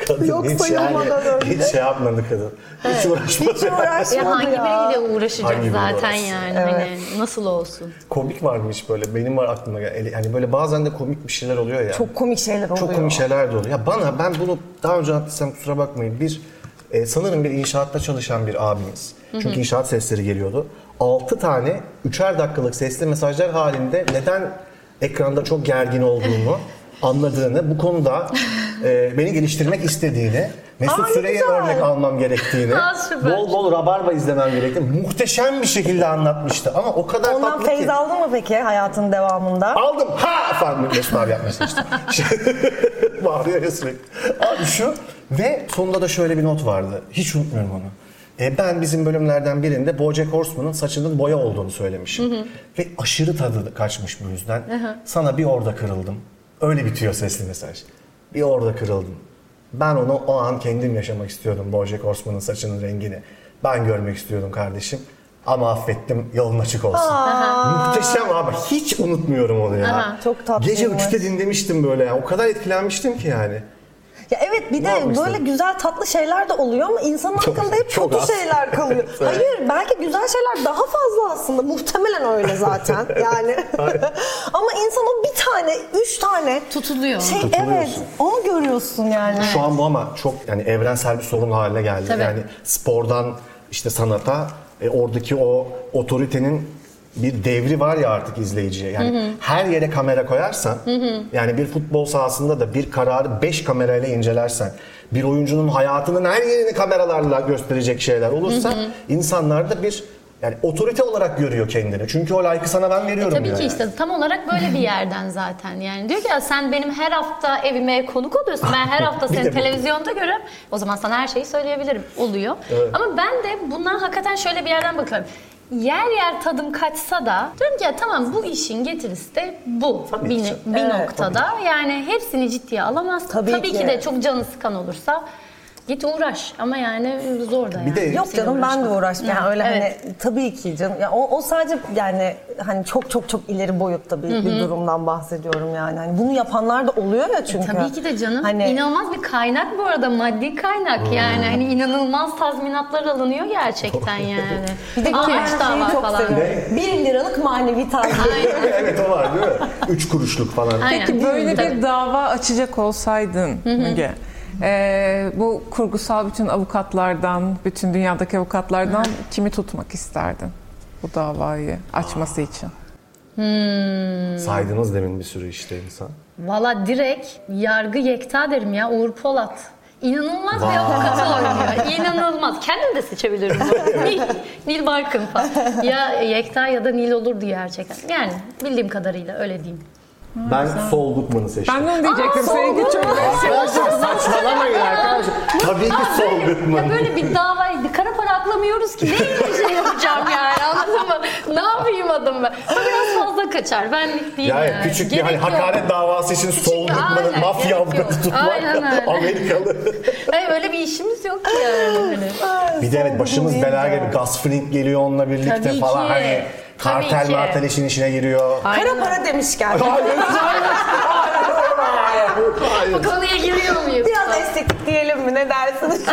Kadın Yok hiç sayılmadan önce. Hiç şey yapmadı kadın. Hiç uğraşmadı. Hiç uğraşmadı Ya hangi ya. biriyle uğraşacak Hangi biriyle zaten uğraşsın? yani. Evet. Hani nasıl olsun? Komik varmış böyle. Benim var aklıma gel. Yani böyle bazen de komik bir şeyler oluyor ya. Çok komik şeyler oluyor. Çok komik şeyler de oluyor. Ya bana ben bunu daha önce anlattıysam kusura bakmayın. Bir e, sanırım bir inşaatta çalışan bir abimiz. Çünkü inşaat sesleri geliyordu. 6 tane üçer dakikalık sesli mesajlar halinde neden ekranda çok gergin olduğunu [LAUGHS] anladığını, bu konuda e, beni geliştirmek istediğini, Mesut Süre'ye örnek almam gerektiğini, [LAUGHS] Aa, bol bol rabarba izlemem gerektiğini muhteşem bir şekilde anlatmıştı. Ama o kadar Ondan tatlı ki. aldın mı peki hayatın devamında? Aldım ha falan Mesut abi yapmaya çalıştı. [LAUGHS] Bağırıyor ya sürekli. Abi şu Ve sonunda da şöyle bir not vardı. Hiç unutmuyorum onu. E, ben bizim bölümlerden birinde Bojack Horseman'ın saçının boya olduğunu söylemişim. Ve aşırı tadı kaçmış bu yüzden. Sana bir orada kırıldım. Öyle bitiyor sesli mesaj. Bir orada kırıldım. Ben onu o an kendim yaşamak istiyordum Bojack Horseman'ın saçının rengini. Ben görmek istiyordum kardeşim. Ama affettim yolun açık olsun. Muhteşem abi. Hiç unutmuyorum onu ya. Çok tatlıymış. Gece 3'te dinlemiştim böyle ya. O kadar etkilenmiştim ki yani. Ya evet bir Ne de böyle güzel tatlı şeyler de oluyor ama insanın Çok- hakkında hep çok kötü az. şeyler kalıyor. [LAUGHS] Hayır belki güzel şeyler daha fazla aslında. Muhtemelen öyle zaten [LAUGHS] yani. [LAUGHS] ama insan o bir tane, üç tane Tutuluyor. Şey, evet onu görüyorsun yani. Şu an bu ama çok yani evrensel bir sorun haline geldi. Tabii. Yani spordan işte sanata e, oradaki o otoritenin bir devri var ya artık izleyiciye. Yani her yere kamera koyarsan yani bir futbol sahasında da bir kararı 5 kamerayla incelersen bir oyuncunun hayatının her yerini kameralarla gösterecek şeyler olursa insanlar da bir yani otorite olarak görüyor kendini. Çünkü o like'ı sana ben veriyorum Tabii diyor ki yani. işte tam olarak böyle bir yerden zaten. Yani diyor ki ya sen benim her hafta evime konuk oluyorsun. Ben her hafta [LAUGHS] seni televizyonda görüyorum. O zaman sana her şeyi söyleyebilirim. Oluyor. Ama ben de bundan hakikaten şöyle bir yerden bakıyorum yer yer tadım kaçsa da diyorum ki ya tamam bu işin getirisi de bu Tabii bir, ki. bir Evet, noktada yani hepsini ciddiye alamazsın Tabii tabii, ki. ki. de çok canı sıkan olursa git uğraş ama yani zor da yani. Bir de- Yok canım ben de uğraşmak. uğraştım. Yani öyle Evet. hani tabii ki canım. Ya o, o sadece yani hani çok çok çok ileri boyutta bir, bir durumdan bahsediyorum yani. Hani bunu yapanlar da oluyor ya çünkü. E, Tabii ki de canım. Hani İnanılmaz bir kaynak bu arada maddi kaynak yani hani inanılmaz tazminatlar alınıyor gerçekten yani. bir de üç dava çok falan. seviyorum. Bir liralık manevi tazminat. [LAUGHS] evet o var değil mi? 3 kuruşluk falan. Aynen. Peki böyle bir dava açacak olsaydın Müge, e, bu kurgusal bütün avukatlardan, bütün dünyadaki avukatlardan kimi tutmak isterdin bu davayı açması için? Saydınız demin bir sürü işte insan. Valla direkt yargı yekta derim ya Uğur Polat. İnanılmaz bir avukat oynuyor. İnanılmaz. Kendim de seçebilirim. [LAUGHS] Nil, Nil Barkın falan. Ya Yekta ya da Nil olurdu gerçekten. Yani bildiğim kadarıyla öyle diyeyim. Ben Sol Goodman'ı seçtim. Ben de onu diyecektim. Seninki çok Arkadaşlar saçmalamayın arkadaşlar. Tabii ki Sol Goodman. Böyle bir bir kara para aklamıyoruz ki neyle şey yapacağım yani anladın mı? Ne yapayım adım ben? Bu biraz fazla kaçar. Benlik değil Yani, yani. küçük bir hani yok. hakaret davası için Sol Goodman'ın aynen, mafya avukatı tutmak. Amerikalı. [LAUGHS] Hayır öyle bir işimiz yok ki yani. Hani. Bir de evet başımız belaya gibi Gus Fring geliyor onunla birlikte Tabii falan ki. hani Tabii kartel ki. martel işin içine giriyor. Para para demişken. Bu konuya giriyor muyuz? Biraz estetik diyelim mi ne dersiniz?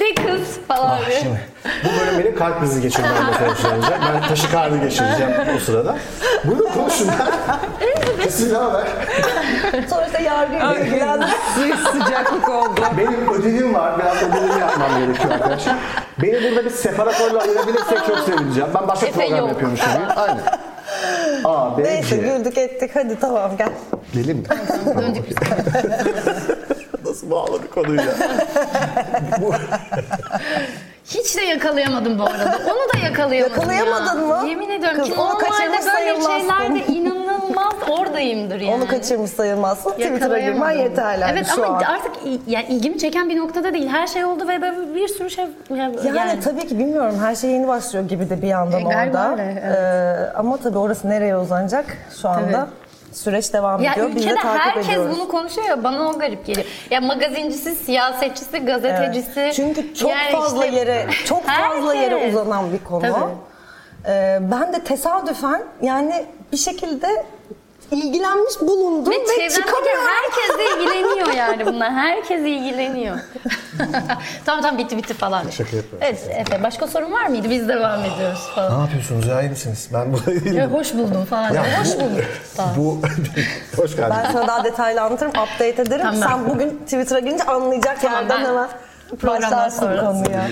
De kız falan. Ah, Şimdi bu bölüm benim kalp krizi geçirmemle sonuçlanacak. Ben taşikardi geçireceğim o sırada. Bunu konuşun. Siz ne haber? Sonuçta yargıyla ilgilendim. Bir sıcaklık oldu. Benim ödevim var. Biraz ödevimi yapmam gerekiyor arkadaşlar. Beni burada bir separatörle ayırabilirsek çok sevineceğim. Ben başka Efe program yok. yapıyormuşum gibi. [LAUGHS] Aynen. A, B, Neyse C. güldük ettik hadi tamam gel. Gelin mi? [LAUGHS] Nasıl bağladık konuyu ya? Bu, [LAUGHS] Hiç de yakalayamadım bu arada. Onu da yakalayamadım Yakalayamadın ya. mı? Yemin ediyorum Kız, ki onu normalde kaçırmış böyle sayılmazsın. şeylerde inanılmaz oradayımdır yani. Onu kaçırmış sayılmazsın. Twitter'a girmen yeterli Evet şu ama an. artık yani ilgimi çeken bir noktada değil. Her şey oldu ve böyle bir sürü şey yani, Yani, tabii ki bilmiyorum her şey yeni başlıyor gibi de bir yandan E, orada. öyle, evet. Ee, ama tabii orası nereye uzanacak şu anda Tabii. süreç devam Ya ediyor. Biz de takip herkes ediyoruz. bunu konuşuyor ya bana o garip geliyor. Ya magazincisi, siyasetçisi, gazetecisi. Çünkü çok yani fazla işte yere çok fazla yere uzanan bir konu. Tabii. Ee, ben de tesadüfen yani bir şekilde ilgilenmiş bulundum Ve ve, çıkamıyorum. herkes de ilgileniyor yani bunlar. Herkes ilgileniyor. [LAUGHS] tamam tamam bitti bitti falan. Şaka yapıyorum. Evet Efe başka sorun var mıydı? Biz devam ediyoruz ne falan. yapıyorsunuz ya iyi misiniz? Ben burada [LAUGHS] değilim. Ya hoş buldum falan. Ya hoş bu- buldum. Tamam. Bu hoş geldin. Ben sana daha detaylı anlatırım, update ederim. Tamam. Sen bugün Twitter'a girince anlayacak Tamam, yerden hemen başlarsın konuya.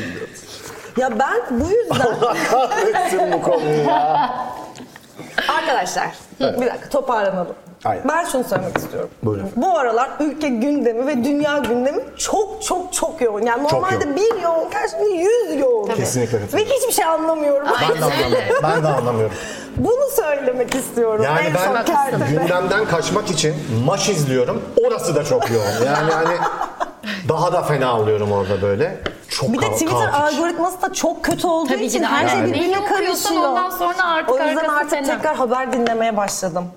Ya ben bu yüzden [LAUGHS] Allah kahretsin bu konuyu ya. Arkadaşlar bir dakika toparlanalım. Aynen. Ben şunu söylemek istiyorum. Buyurun. Bu aralar ülke gündemi ve dünya gündemi çok çok çok yoğun. Yani normalde yoğun. bir yoğun şimdi yüz yoğun. Kesinlikle Ve hiçbir şey anlamıyorum. Ben de anlamıyorum. Ben de anlamıyorum. Bunu söylemek istiyorum. Yani en ben gündemden kaçmak için maç izliyorum. Orası da çok yoğun. Yani hani daha da fena oluyorum orada böyle. Çok Bir de Twitter kaotik. algoritması da çok kötü olduğu Tabii ki için de her şey aynen. birbirine karışıyor. ondan sonra artık o yüzden artık fena. tekrar haber dinlemeye başladım.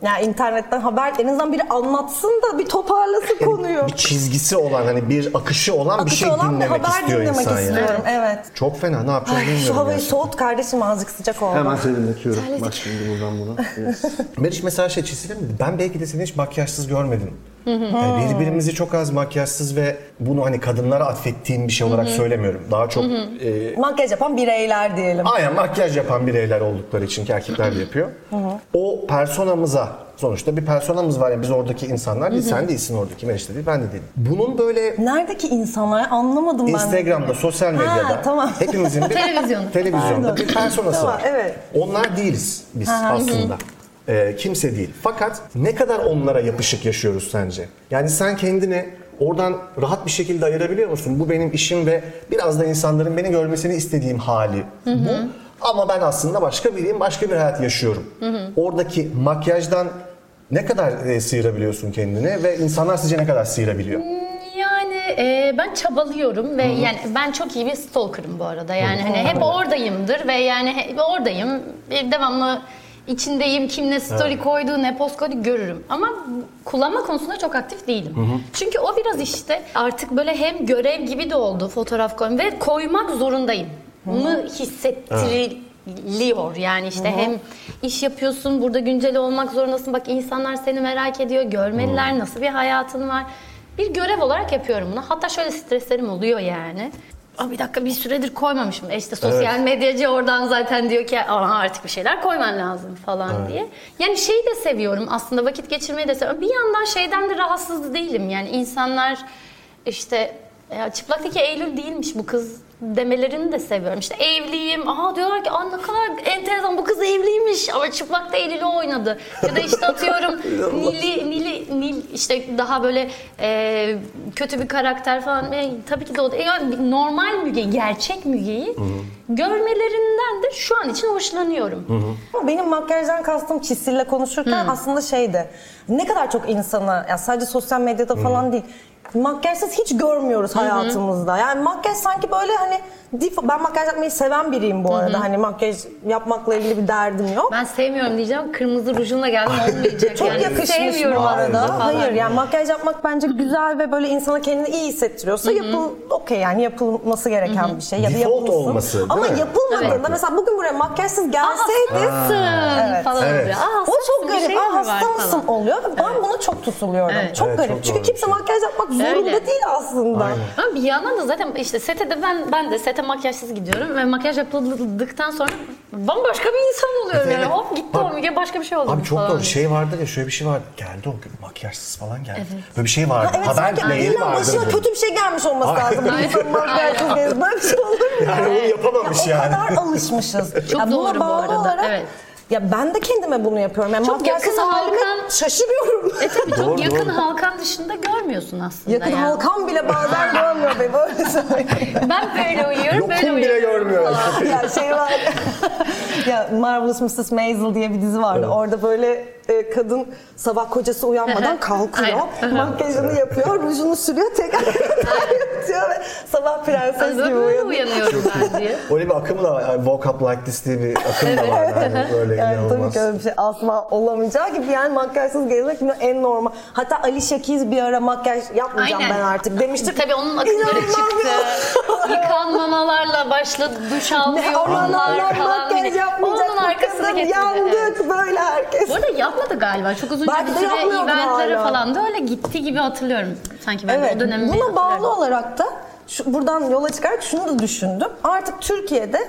Yani internetten haber en azından biri anlatsın da bir toparlasın konuyu. Bir çizgisi olan hani bir akışı olan bir Akışı şey olan bir dinlemek haber istiyor dinlemek insan istiyorum. yani. Evet. Çok fena ne yapacağım bilmiyorum. şu havayı gerçekten. soğut kardeşim azıcık sıcak oldu. Hemen serinletiyorum. Bak şimdi buradan buna. [LAUGHS] Meriç mesela şey çizgiler mi? Ben belki de seni hiç makyajsız görmedim. Yani birbirimizi çok az makyajsız ve bunu hani kadınlara atfettiğim bir şey olarak söylemiyorum. Daha çok e, Makyaj yapan bireyler diyelim. aynen makyaj yapan bireyler oldukları için ki erkekler de yapıyor. O personamıza sonuçta bir personamız var yani biz oradaki insanlar değil. Sen değilsin oradaki de değil ben de değilim. Bunun böyle Neredeki insanlar anlamadım ben. Instagram'da, sosyal Ha, medyada tamam. hepimizin bir [LAUGHS] Televizyonda. televizyonda bir personası Tamam, var. evet. Onlar değiliz biz aslında. Ee, kimse değil. Fakat ne kadar onlara yapışık yaşıyoruz sence? Yani sen kendini oradan rahat bir şekilde ayırabiliyor musun? Bu benim işim ve biraz da insanların beni görmesini istediğim hali bu. Ama ben aslında başka biriyim, başka bir hayat yaşıyorum. Oradaki makyajdan ne kadar e, sıyırabiliyorsun kendini ve insanlar sizce ne kadar sıyırabiliyor? Yani e, ben çabalıyorum ve yani ben çok iyi bir stalker'ım bu arada. Yani hani hep oradayımdır ve yani hep oradayım. E, devamlı içindeyim. Kim ne story koydu, ne post koydu görürüm. Ama kullanma konusunda çok aktif değilim. Çünkü o biraz işte artık böyle hem görev gibi de oldu fotoğraf koyma ve koymak zorundayım. mı hissettiriliyor. Yani işte hem iş yapıyorsun, burada güncel olmak zorundasın. Bak insanlar seni merak ediyor, görmeliler nasıl bir hayatın var. Bir görev olarak yapıyorum bunu. Hatta şöyle streslerim oluyor yani. Aa, bir dakika bir süredir koymamışım. E işte sosyal medyacı oradan zaten diyor ki Aa, artık bir şeyler koyman lazım falan diye. Yani şeyi de seviyorum aslında vakit geçirmeyi de seviyorum. Bir yandan şeyden de rahatsız değilim. Yani insanlar işte ya çıplaktaki Eylül değilmiş bu kız demelerini de seviyorum. İşte evliyim. Aha diyorlar ki Aa, ne kadar enteresan bu kız evliymiş ama çıplakta Eylül'ü oynadı. Ya da işte atıyorum [LAUGHS] Nil'i, Nil'i, Nil işte daha böyle e, kötü bir karakter falan. E, tabii ki de o da. Yani normal Müge, gerçek Müge'yi görmelerinden de şu an için hoşlanıyorum. Ama Benim makyajdan kastım Çisil'le konuşurken aslında şeydi. Ne kadar çok insana, ya sadece sosyal medyada falan değil. Makyajsız hiç görmüyoruz hayatımızda. Yani makyaj sanki böyle hani dif- ben makyaj yapmayı seven biriyim bu arada. Hani makyaj yapmakla ilgili bir derdim yok. Ben sevmiyorum diyeceğim. Kırmızı rujunla geldim olmayacak. Çok yani. yakışmış bu Sevmiyorum arada. falan. Hayır yani makyaj yapmak bence güzel ve böyle insana kendini iyi hissettiriyorsa yapıl okey yani yapılması gereken bir şey ya da Default yapılsın. olması, değil Ama mi? yapılmadığında Evet. mesela bugün buraya makyajsız gelseydi Evet. falan Evet. oluyor. Aa, o çok bir garip. şey mi Aa, var hasta mısın oluyor ve ben buna çok tutuluyorum. Evet. Çok Evet, garip. çok Çünkü doğru kimse şey. makyaj yapmak zorunda Öyle. değil aslında. Ama bir yandan da zaten işte sete de ben ben de sete makyajsız gidiyorum ve makyaj yapıldıktan sonra bambaşka bir insan oluyorum yani. Evet. Hop gitti o Müge başka bir şey oldu Abi çok doğru. Şey vardı ya şöyle bir şey vardı. Geldi o gün makyajsız falan geldi. Böyle bir şey vardı. Evet Haber maili vardı. başına kötü bir şey gelmiş olması lazım. Bu makyajsız gezmesi. Böyle bir şey olur mu? Yani onu yapamamış ya, yani. O kadar alışmışız. Çok Ya buna doğru bu bağlı arada, Olarak, evet. Ya ben de kendime bunu yapıyorum. Yani Çok yakın halime halkan- şaşırıyorum. E tabii çok Doğru, yakın doğru. halkan dışında görmüyorsun aslında Yakın yani. halkam bile bazen [LAUGHS] görmüyor beni. Böyle söyleyeyim. Ben böyle uyuyorum, böyle Lokum bile uyuyorum. görmüyor. ya şey var. [LAUGHS] ya Marvelous Mrs. Maisel diye bir dizi vardı. Orada böyle e, kadın sabah kocası uyanmadan kalkıyor. makyajını yapıyor, rujunu sürüyor, tekrar [LAUGHS] yatıyor ve sabah prenses gibi uyanıyor. uyanıyorum ben diye. Öyle bir akım da var. Woke Up Like This diye bir akım da var. Yani böyle Yani tabii inanılmaz. ki öyle bir şey asla olamayacağı gibi yani makyajsız gezmek en normal. Hatta Alicia Keys bir ara makyaj yapmayacağım Aynen. ben artık demişti. Tabii onun akımları çıktı. [LAUGHS] Yıkanmamalarla başladı, duş Ne almıyor aman onlar Allah falan. makyaj yapmayacak Onun kadın getirdi. yandık böyle herkes. Bu arada yapmadı galiba. Çok uzun Belki bir de süre yapmıyordur eventlere hala. falan da öyle gitti gibi hatırlıyorum. Sanki ben de Evet, o dönemi buna bağlı hatırlıyorum. olarak da şu, buradan yola çıkarak şunu da düşündüm. Artık Türkiye'de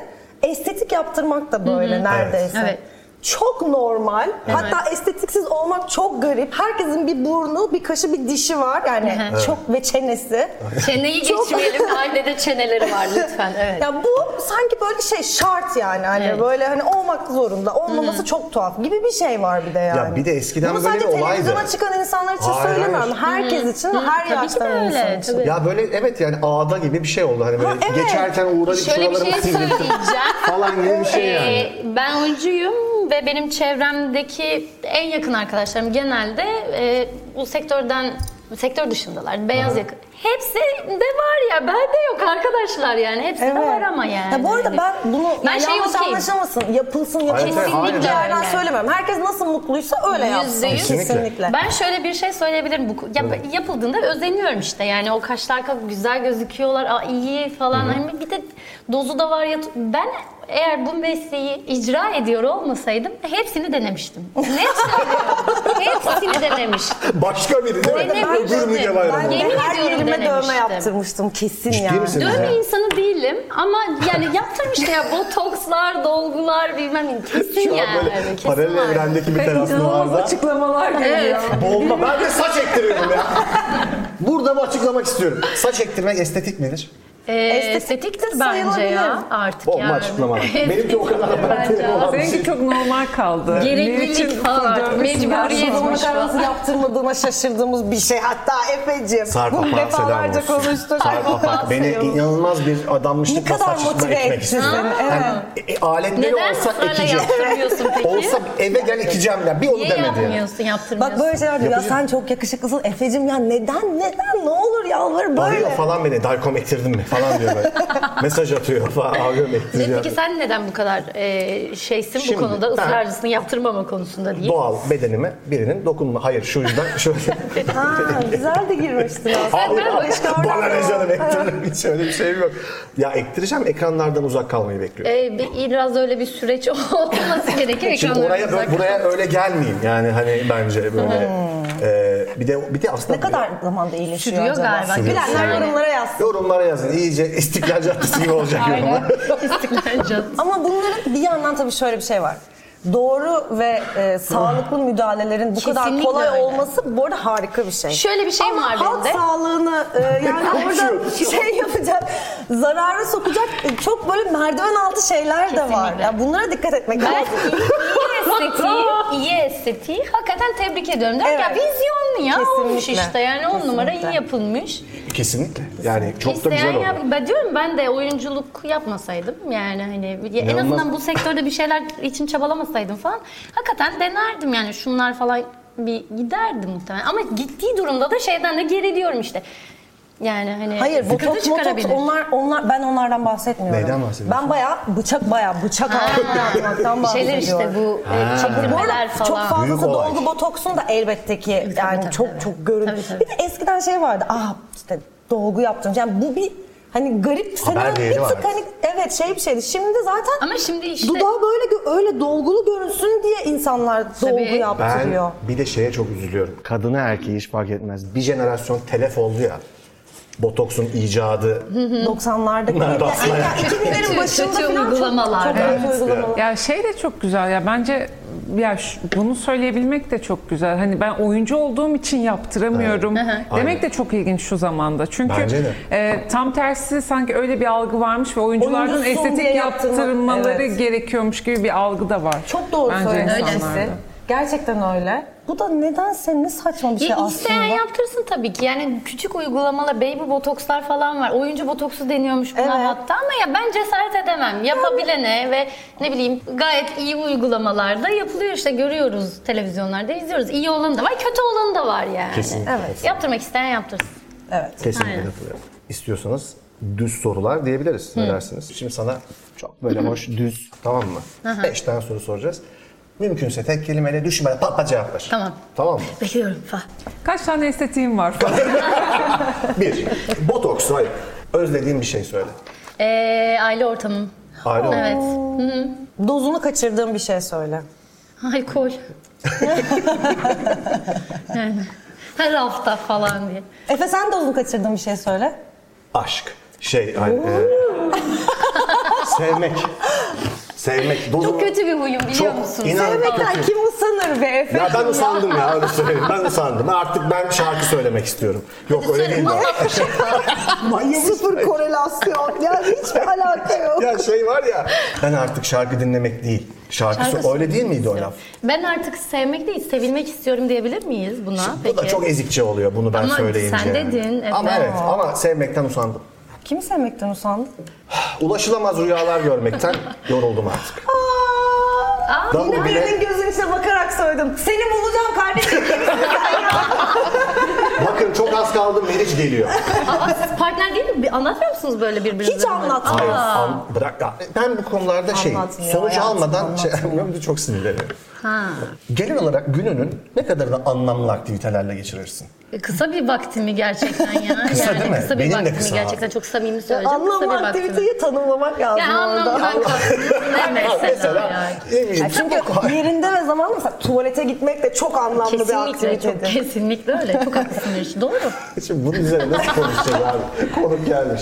estetik yaptırmak da böyle neredeyse. Evet. Çok normal. Hatta estetiksiz olmak çok garip. Herkesin bir burnu, bir kaşı, bir dişi var. Yani çok ve çenesi. Çeneyi Çok- geçmeyelim. [LAUGHS] Ailede çeneleri var lütfen. Evet. Ya bu sanki böyle şey şart yani. Hani Evet. böyle hani olmak zorunda. Olmaması çok tuhaf gibi bir şey var bir de yani. bir de eskiden Bunu böyle sadece bir olaydı. televizyona çıkan insanlar için Hayır, söylemiyorum. hayır. Herkes için ve her Tabii yaştan öyle, insan için. tabii. Ya böyle evet yani ağda gibi bir şey oldu. Hani böyle Ha, evet. geçerken uğradık Şöyle bir şuralarımı şey söyleyeceğim. [LAUGHS] falan gibi bir şey yani. Ee, ben oyuncuyum ve benim çevremdeki en yakın arkadaşlarım genelde e, bu sektörden sektör dışındalar. Beyaz yakın. Hepsi de var ya. Bende yok arkadaşlar yani. Hepsi de var ama yani. Ya bu arada ben bunu Ben şey yanlış okeyim. anlaşılmasın. Yapılsın yapılsın Hayır, hayır, yerden öyle. söylemiyorum. Herkes nasıl mutluysa öyle Yüzde yapsın. yüz. Kesinlikle. Kesinlikle. Ben şöyle bir şey söyleyebilirim. Bu yap- yapıldığında özeniyorum işte. Yani o kaşlar çok güzel gözüküyorlar. Aa, iyi falan. Hani bir de dozu da var ya. Ben eğer bu mesleği icra ediyor olmasaydım hepsini denemiştim. Ne söylüyorum? [LAUGHS] hepsini denemiştim. Başka biri değil mi? Denemiştim. Öbür Müge Bayramı. Ben Yemin her ediyorum yerime dövme denemiştim. yaptırmıştım kesin Ciddi yani. misiniz Dövme ya? insanı değilim ama yani yaptırmıştı ya [LAUGHS] botokslar, dolgular bilmem ne. Kesin Şu an yani. böyle kesin paralel var. evrendeki bir İnanılmaz terasmalarda açıklamalar geliyor. Evet. Olma. Ben de saç ektiriyorum ya. Burada bu açıklamak istiyorum. Saç ektirmek estetik midir? Ee, Estetik estetiktir de bence ya artık Bomba yani. açıklama. Benimki o kadar abartılı olan bir şey. Seninki çok normal kaldı. Gereklilik falan, mecburiyet Boş ver. nasıl yaptırmadığıma şaşırdığımız bir şey. Hatta Efe'cim. Sarp bunu Apak selam defalarca olsun. konuştuk. Sarp Apak beni inanılmaz bir Ne adanmışlıkla kadar saçma motive seni. Evet. E, e, aletleri Neden olsa ısrarla ekeceğim. yaptırmıyorsun peki? Olsa eve gel ekeceğim ya. Bir onu Niye demedi ya. yapmıyorsun, yaptırmıyorsun? Bak böyle şeyler diyor. Ya sen çok yakışıklısın Efe'cim ya neden neden ne olur yalvar böyle. Arıyor falan beni. Darkom ektirdin mi falan diyor böyle. Mesaj atıyor falan. Arıyorum E ektiriyor. Peki sen neden bu kadar e, şeysin Şimdi bu konuda, ben- ısrarcısın yaptırmama konusunda değil? Doğal bedenime birinin dokunma. Hayır şu yüzden [LAUGHS] şöyle. Ha güzel de girmiştin aslında. Hayır, Başka bana oradan- ne canım ektiririm. Hiç öyle bir şey yok. Ya ektireceğim ekranlardan uzak kalmayı bekliyorum. E, bir- biraz öyle bir süreç [LAUGHS] olması gerekiyor. Şimdi ekranlardan oraya uzak buraya öyle gelmeyeyim yani hani bence böyle e, bir de bir de aslında Ne kadar zamanda iyileşiyor Sürüyor acaba? galiba. Sürüyor. Bilenler Sürüyor. yorumlara yazsın. yorumlara yazın iyice İstiklal Caddesi gibi olacak yorumlar. İstiklal Caddesi. Ama bunların bir yandan tabii şöyle bir şey var. Doğru ve e, sağlıklı müdahalelerin bu kadar Kesinlikle kolay öyle. olması bu arada harika bir şey. Şöyle bir şey Ama var halk bende. sağlığını e, [LAUGHS] yani orada şey yapacak, zarara sokacak e, çok böyle merdiven altı şeyler de var. Kesinlikle. Ya bunlara dikkat etmek Ben lazım. iyi, iyi estetiği, [LAUGHS] iyi estetiği hakikaten tebrik ediyorum. Diyorum Evet. ya vizyonlu ya olmuş Kesinlikle. işte yani on numara iyi Kesinlikle. yapılmış. Kesinlikle yani çok da güzel oldu. ben diyorum ben de oyunculuk yapmasaydım yani hani en İnanılmaz. azından bu sektörde bir şeyler için çabalamasaydım falan hakikaten denerdim yani şunlar falan bir giderdim muhtemelen ama gittiği durumda da şeyden de geriliyorum işte. Yani hani Hayır, sıkıntı botoks, çıkarabilir. onlar, onlar, ben onlardan bahsetmiyorum. Neyden bahsediyorsun? Ben bayağı bıçak bayağı bıçak atmaktan Şeyler bahsediyorum. işte bu e, Bu çektirmeler arada falan. çok Büyük fazlası olay. dolgu botoksun da elbette ki yani tabii, çok tabii. çok görün. Tabii, tabii. Bir de eskiden şey vardı. Ah işte dolgu yaptım. Yani bu bir hani garip senin değeri bir var. tık hani evet şey bir şeydi. Şimdi zaten Ama şimdi işte dudağı böyle gö- öyle dolgulu görünsün diye insanlar dolgu Tabii. yaptırıyor. Ben bir de şeye çok üzülüyorum. Kadını erkeği hiç fark etmez. Bir jenerasyon telef oldu ya. Botoksun icadı. 90'larda. Nerede Yani aslında ya? 2000'lerin Kötü- başında kötü falan çok- uygulamalar. Çok, Evet. kötü uygulamalar. Ya şey de çok güzel ya bence ya şu- bunu söyleyebilmek de çok güzel. Hani ben oyuncu olduğum için yaptıramıyorum Evet. demek Aynen. de çok ilginç şu zamanda. Çünkü e, tam tersi sanki öyle bir algı varmış ve oyunculardan Oyuncusun estetik diye yaptırmak, yaptırmaları evet. gerekiyormuş gibi bir algı da var. Çok doğru söylüyorsun. Gerçekten öyle. Bu da nedense ne saçma bir şey Ya aslında. isteyen yaptırsın tabii ki. Yani küçük uygulamalar, baby botokslar falan var. Oyuncu botoksu deniyormuş buna Evet. hatta ama ya ben cesaret edemem. Yapabilene ve ne bileyim gayet iyi uygulamalarda yapılıyor işte görüyoruz televizyonlarda izliyoruz. İyi olanı da var, kötü olanı da var yani. Kesinlikle. Evet. Yaptırmak isteyen yaptırsın. Evet. Kesinlikle Aynen. katılıyorum. İstiyorsanız düz sorular diyebiliriz. Ne dersiniz? Şimdi sana çok böyle [LAUGHS] hoş düz tamam mı? Beş tane soru soracağız. Mümkünse tek kelimeyle düşünmeden pat pat cevap ver. Tamam. Tamam mı? Bekliyorum falan. Kaç tane estetiğim var. [LAUGHS] Bir, botoks hayır. Özlediğin bir şey söyle. Ee, aile ortamım. Aile oldu. Evet. Dozunu kaçırdığın bir şey söyle. Alkol. [LAUGHS] yani her hafta falan diye. Efe sen dozunu kaçırdığın bir şey söyle. Aşk. Şey, ay- e, [LAUGHS] sevmek. Sevmek. Dozunu... Çok kötü bir huyum biliyor Çok musunuz? inan- Sevmekten kötü. kim usanır be Efe? Ya ben usandım ya öyle söyleyeyim. Ben usandım. Artık ben şarkı söylemek istiyorum. Yok öyle değil de. Manyak Sıfır korelasyon. Yani hiçbir [LAUGHS] alaka yok. Ya şey var ya ben artık şarkı dinlemek değil. Şarkı, Şarkı sö- öyle değil miydi o laf? Ben artık sevmek değil, sevilmek istiyorum diyebilir miyiz buna? Bu da çok ezikçe oluyor bunu ben Ama söyleyince. sen yani. dedin, evet. Ama evet ama sevmekten usandım. Kimi sevmekten usandın? [SIGHS] Ulaşılamaz rüyalar görmekten yoruldum artık. Aa, Davul yine bile- birinin gözünün içine bakarak söyledim. Seni bulacağım kardeşim. [LAUGHS] [LAUGHS] Bakın çok az kaldı Meriç geliyor. Aa, siz partner değil mi? Bir anlatmıyor musunuz böyle birbirinize? Hiç anlatmıyor. Hayır, Aa. an- bırak. Ben bu konularda şey, Anlatmıyor, sonuç hayatım, almadan şey çok sinirleniyorum. Ha. Genel olarak gününün ne kadar da anlamlı aktivitelerle geçirirsin? E, Kısa bir vakti mi gerçekten ya? [LAUGHS] Kısa yani değil mi? Kısa bir Benim de kısa gerçekten? abi. Çok samimi söyleyeceğim. kısa bir Anlamlı vakti mi? aktiviteyi tanımlamak lazım Ya orada. anlamdan ne [LAUGHS] mesela, Mesela yani? ne bileyim, Ya çünkü çok- yerinde ve zamanlı mesela tuvalete gitmek de çok anlamlı bir Kesinlikle, çok aktivitedir. kesinlikle öyle. Çok haklısın Meriç. Doğru. [LAUGHS] Şimdi bunun üzerine nasıl konuşacağız abi? Konuk gelmiş.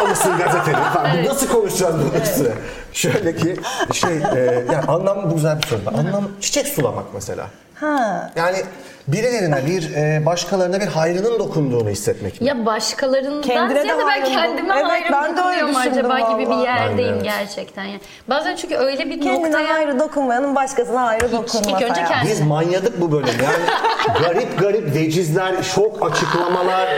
Almışsın gazeteni falan. Bu Nasıl konuşacağız bunun üstüne? Şöyle ki şey, e, yani anlam bu güzel bir soru. Anlam çiçek sulamak mesela. Ha. Yani birilerine bir e, başkalarına bir hayrının dokunduğunu hissetmek mi? Ya başkalarından Kendine de ziyade ben hayrım kendime Evet, hayrım ben de öyle acaba gibi bir vallahi. yerdeyim Ben de, evet. gerçekten. Yani. Bazen çünkü öyle bir Kendine noktaya... hayrı dokunmayanın başkasına hayrı dokunmaz. ilk önce hayatım. kendi- Biz manyadık bu bölüm. Yani [LAUGHS] garip garip vecizler, şok açıklamalar.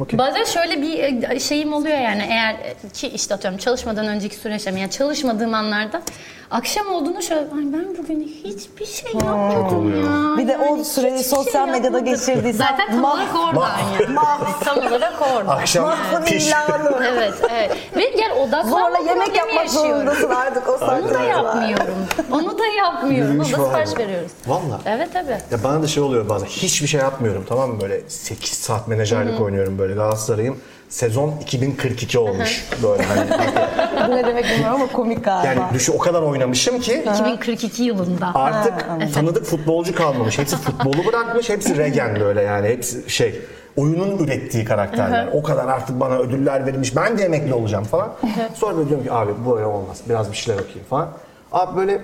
Okey. Bazen şöyle bir e, şeyim oluyor yani eğer e, ki işte atıyorum çalışmadan önceki süreçte yani çalışmadığım anlarda akşam olduğunu şöyle Ay ben bugün hiçbir şey yapmadım ya. Bir de o Yani süreyi hiçbir sosyal medyada yapmadım. geçirdiysen Zaten tam mah- olarak oradan yani. tam olarak oradan. Akşam Mahfın piş. ilanı. [LAUGHS] Evet, evet. Ve yani odaklanma Zorla yemek problemi yapmak yaşıyorum. zorundasın artık o Onu da saatte. yapmıyorum. Onu da yapmıyorum. Yürüyüş Onu da var sipariş mı? veriyoruz. Valla. Evet tabii. Ya bana da şey oluyor bazen. Hiçbir şey yapmıyorum tamam mı? Böyle 8 saat menajerlik oynuyorum böyle Galatasaray'ım. Sezon 2042 olmuş böyle hani. [LAUGHS] Bu ne demek bilmiyorum ama komik galiba. Yani düşü o kadar oynamışım ki 2042 yılında. artık tanıdık futbolcu kalmamış. Hepsi futbolu bırakmış, hepsi regen böyle yani. Hepsi şey oyunun ürettiği karakterler. O kadar artık bana ödüller verilmiş. Ben de emekli olacağım falan. Sonra böyle diyorum ki abi bu öyle olmaz. Biraz bir şeyler okuyayım falan. Abi böyle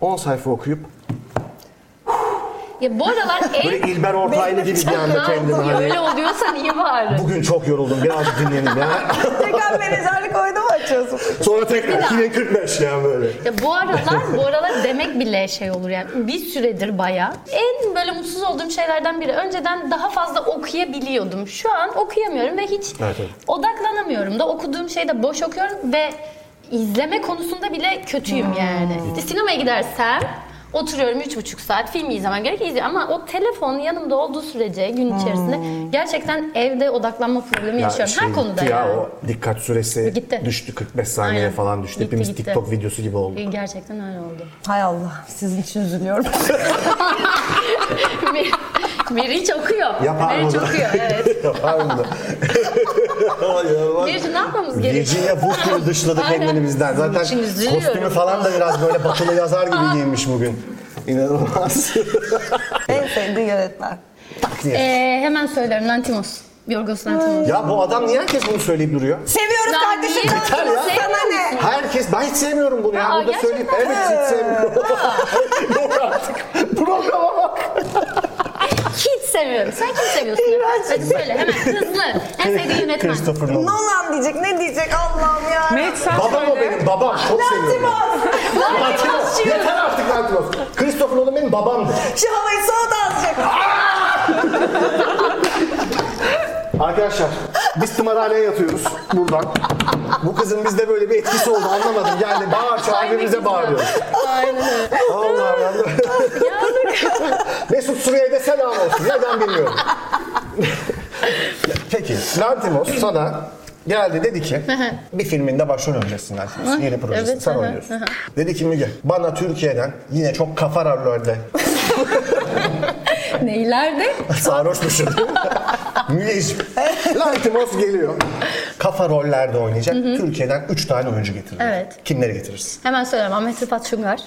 10 sayfa okuyup Ya bu aralar en böyle İlber Ortaylı gibi bir anda kendimi Çok hani öyle oluyorsan iyi bari. bugün çok yoruldum biraz dinleyelim ya. [LAUGHS] Tekrar menajerlik oyunu mu açıyorsun? Sonra tekrar 2045 yani böyle. Ya bu aralar, bu aralar demek bile şey olur yani bir süredir baya. En böyle mutsuz olduğum şeylerden biri. Önceden daha fazla okuyabiliyordum. Şu an okuyamıyorum ve hiç Evet, evet. odaklanamıyorum da okuduğum şeyde boş okuyorum ve izleme konusunda bile kötüyüm yani. İşte sinemaya gidersem oturuyorum üç buçuk saat film izlemem gerek izliyorum ama o telefon yanımda olduğu sürece gün içerisinde gerçekten evde odaklanma problemi yaşıyorum her şey konuda gitti ya, yani. o dikkat süresi Gitti. düştü 45 saniyeye Aynen. falan düştü. Gitti, Hepimiz gitti. TikTok videosu gibi oldu. Gerçekten öyle oldu. Hay Allah sizin için üzülüyorum. [LAUGHS] [LAUGHS] Mer- Meriç okuyor. Yapar Meriç bunu. okuyor [LAUGHS] evet. Yapar mı? Meriç ne yapmamız gerekiyor? Virginia Woolf'u dışladı Aynen. kendini bizden. Zaten için üzülüyorum. kostümü falan da biraz böyle batılı yazar gibi giyinmiş bugün. İnanılmaz. [LAUGHS] en sevdiği yönetmen. Tak diye. Ee, hemen söylerim Lantimos. Yorgos Lantimos. Ya bu adam niye herkes bunu söyleyip duruyor? Seviyoruz Ya kardeşim. niye? Yeter ya. Sana ne? Herkes, ben hiç sevmiyorum bunu ya. Aa, Burada gerçekten söyleyeyim. Evet hiç sevmiyorum. Yok [LAUGHS] artık. Programa bak. Hiç seviyorum. Sen kim seviyorsun? Hadi söyle hemen hızlı. En sevdiğin yönetmen. Christopher Nolan. Nolan diyecek ne diyecek Allah'ım ya. Meriç sen Babam o söyle. benim babam. Çok seviyorum. Lantimos. Yeter artık Lantimos. Christopher Nolan benim babamdır. Şu havayı soğut azıcık. [LAUGHS] Arkadaşlar biz tımarhaneye yatıyoruz buradan. Bu kızın bizde böyle bir etkisi oldu anlamadım. Yani bağır çağır birbirimize bağırıyoruz. Aynen öyle. Allah ya. [LAUGHS] Mesut Suriye'ye de selam olsun. Neden bilmiyorum. Peki Lantimos sana geldi dedi ki bir filminde başrol oynayacaksın Lantimos. Yeni projesinde evet, sen aha, oynuyorsun. Dedi ki Müge bana Türkiye'den yine çok kafa rollerde [LAUGHS] Neylerde? [LAUGHS] Müneccim. Lantimos geliyor. Kafa rollerde oynayacak. Türkiye'den 3 tane oyuncu getiriyor. Evet. Kimleri getirirsin? Hemen söylüyorum. Ahmet Rıfat Şungar.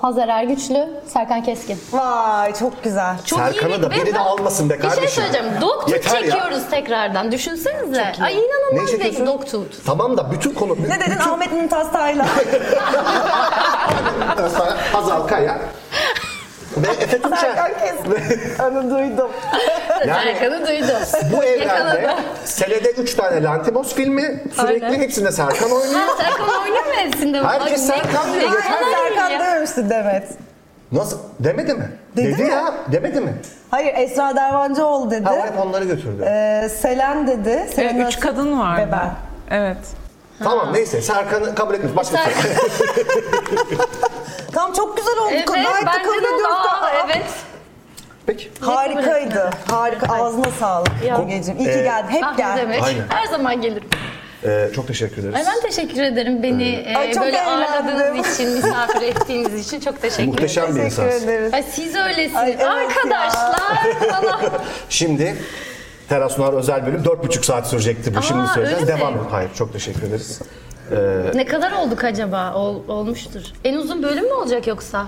Hazar Ergüçlü, Serkan Keskin. Vay çok güzel. Çok Serkan'ı iyi da biri de ben- almasın be Bir şey kardeşim. söyleyeceğim. Dogtooth Yeter ya. çekiyoruz tekrardan. Düşünsenize. Ay Ne inanılmaz bir Dogtooth. Tamam da bütün konu... Ne dedin Ahmet Mümtaz Taylan? Hazal Kaya. [LAUGHS] Ve Efe Tunçer. Onu duydum. Yani Serkan'ı duydum. bu evrende Yakaladı. senede 3 tane Lantimos filmi sürekli Aynen. hepsinde Serkan oynuyor. Ha, Serkan oynuyor mu hepsinde? Herkes Ay, ne Serkan diyor, güzel. yeter Serkan Ya. dememişti Demet. Nasıl? Demedi mi? Dedi dedi mi? ya. Demedi mi? Hayır Esra Dermancıoğlu dedi. Ha o hep onları götürdü. Ee, Selen dedi. E, Selen üç Öztürk kadın vardı. Ve ben. Evet. Tamam neyse Serkan'ı kabul etmiş. Başka bir şey. [LAUGHS] Tamam çok güzel oldu. Evet, Gayet de bence kabul ediyoruz. Aa, Evet. Peki. Harikaydı. Harika. Ağzına sağlık. Mügeciğim. İyi ki Ee, geldin. Hep Ah ne gel. demek. Aynen. Her zaman gelirim. Ee, çok teşekkür ederiz. Ay ben teşekkür ederim beni e, Ay, çok böyle eğlendim. ağırladığınız için, misafir ettiğiniz için çok teşekkür ederim. Muhteşem bir Teşekkür insansın. ederiz. Ay siz öylesiniz. Ay, evet ya. Arkadaşlar bana. [LAUGHS] Şimdi Terasunar özel bölüm 4,5 saat sürecekti bu. Aa, Şimdi söyleyeceğiz. öyle mi? Devam et. Hayır çok teşekkür ederiz. Ne kadar olduk acaba? Ol- olmuştur. En uzun bölüm mü olacak yoksa?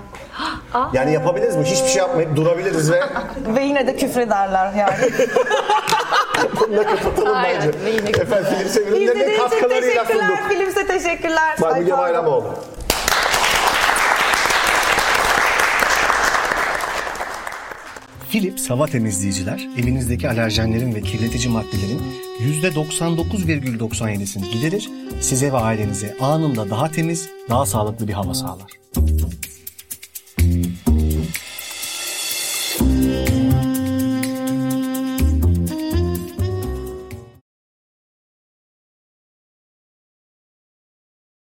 Aa, [GASPS] Yani yapabiliriz mi? Hiçbir şey yapmayıp durabiliriz ve Ve yine de küfrederler yani. bununla kapatalım Aynen, bence. ve yine Efendim film İzlediğiniz için katkılarıyla teşekkürler. sunduk. Filmse teşekkürler. Bay Ay, Müge pardon. Bayramoğlu. Philips hava temizleyiciler evinizdeki alerjenlerin ve kirletici maddelerin %99,97'sini giderir, size ve ailenize anında daha temiz, daha sağlıklı bir hava sağlar.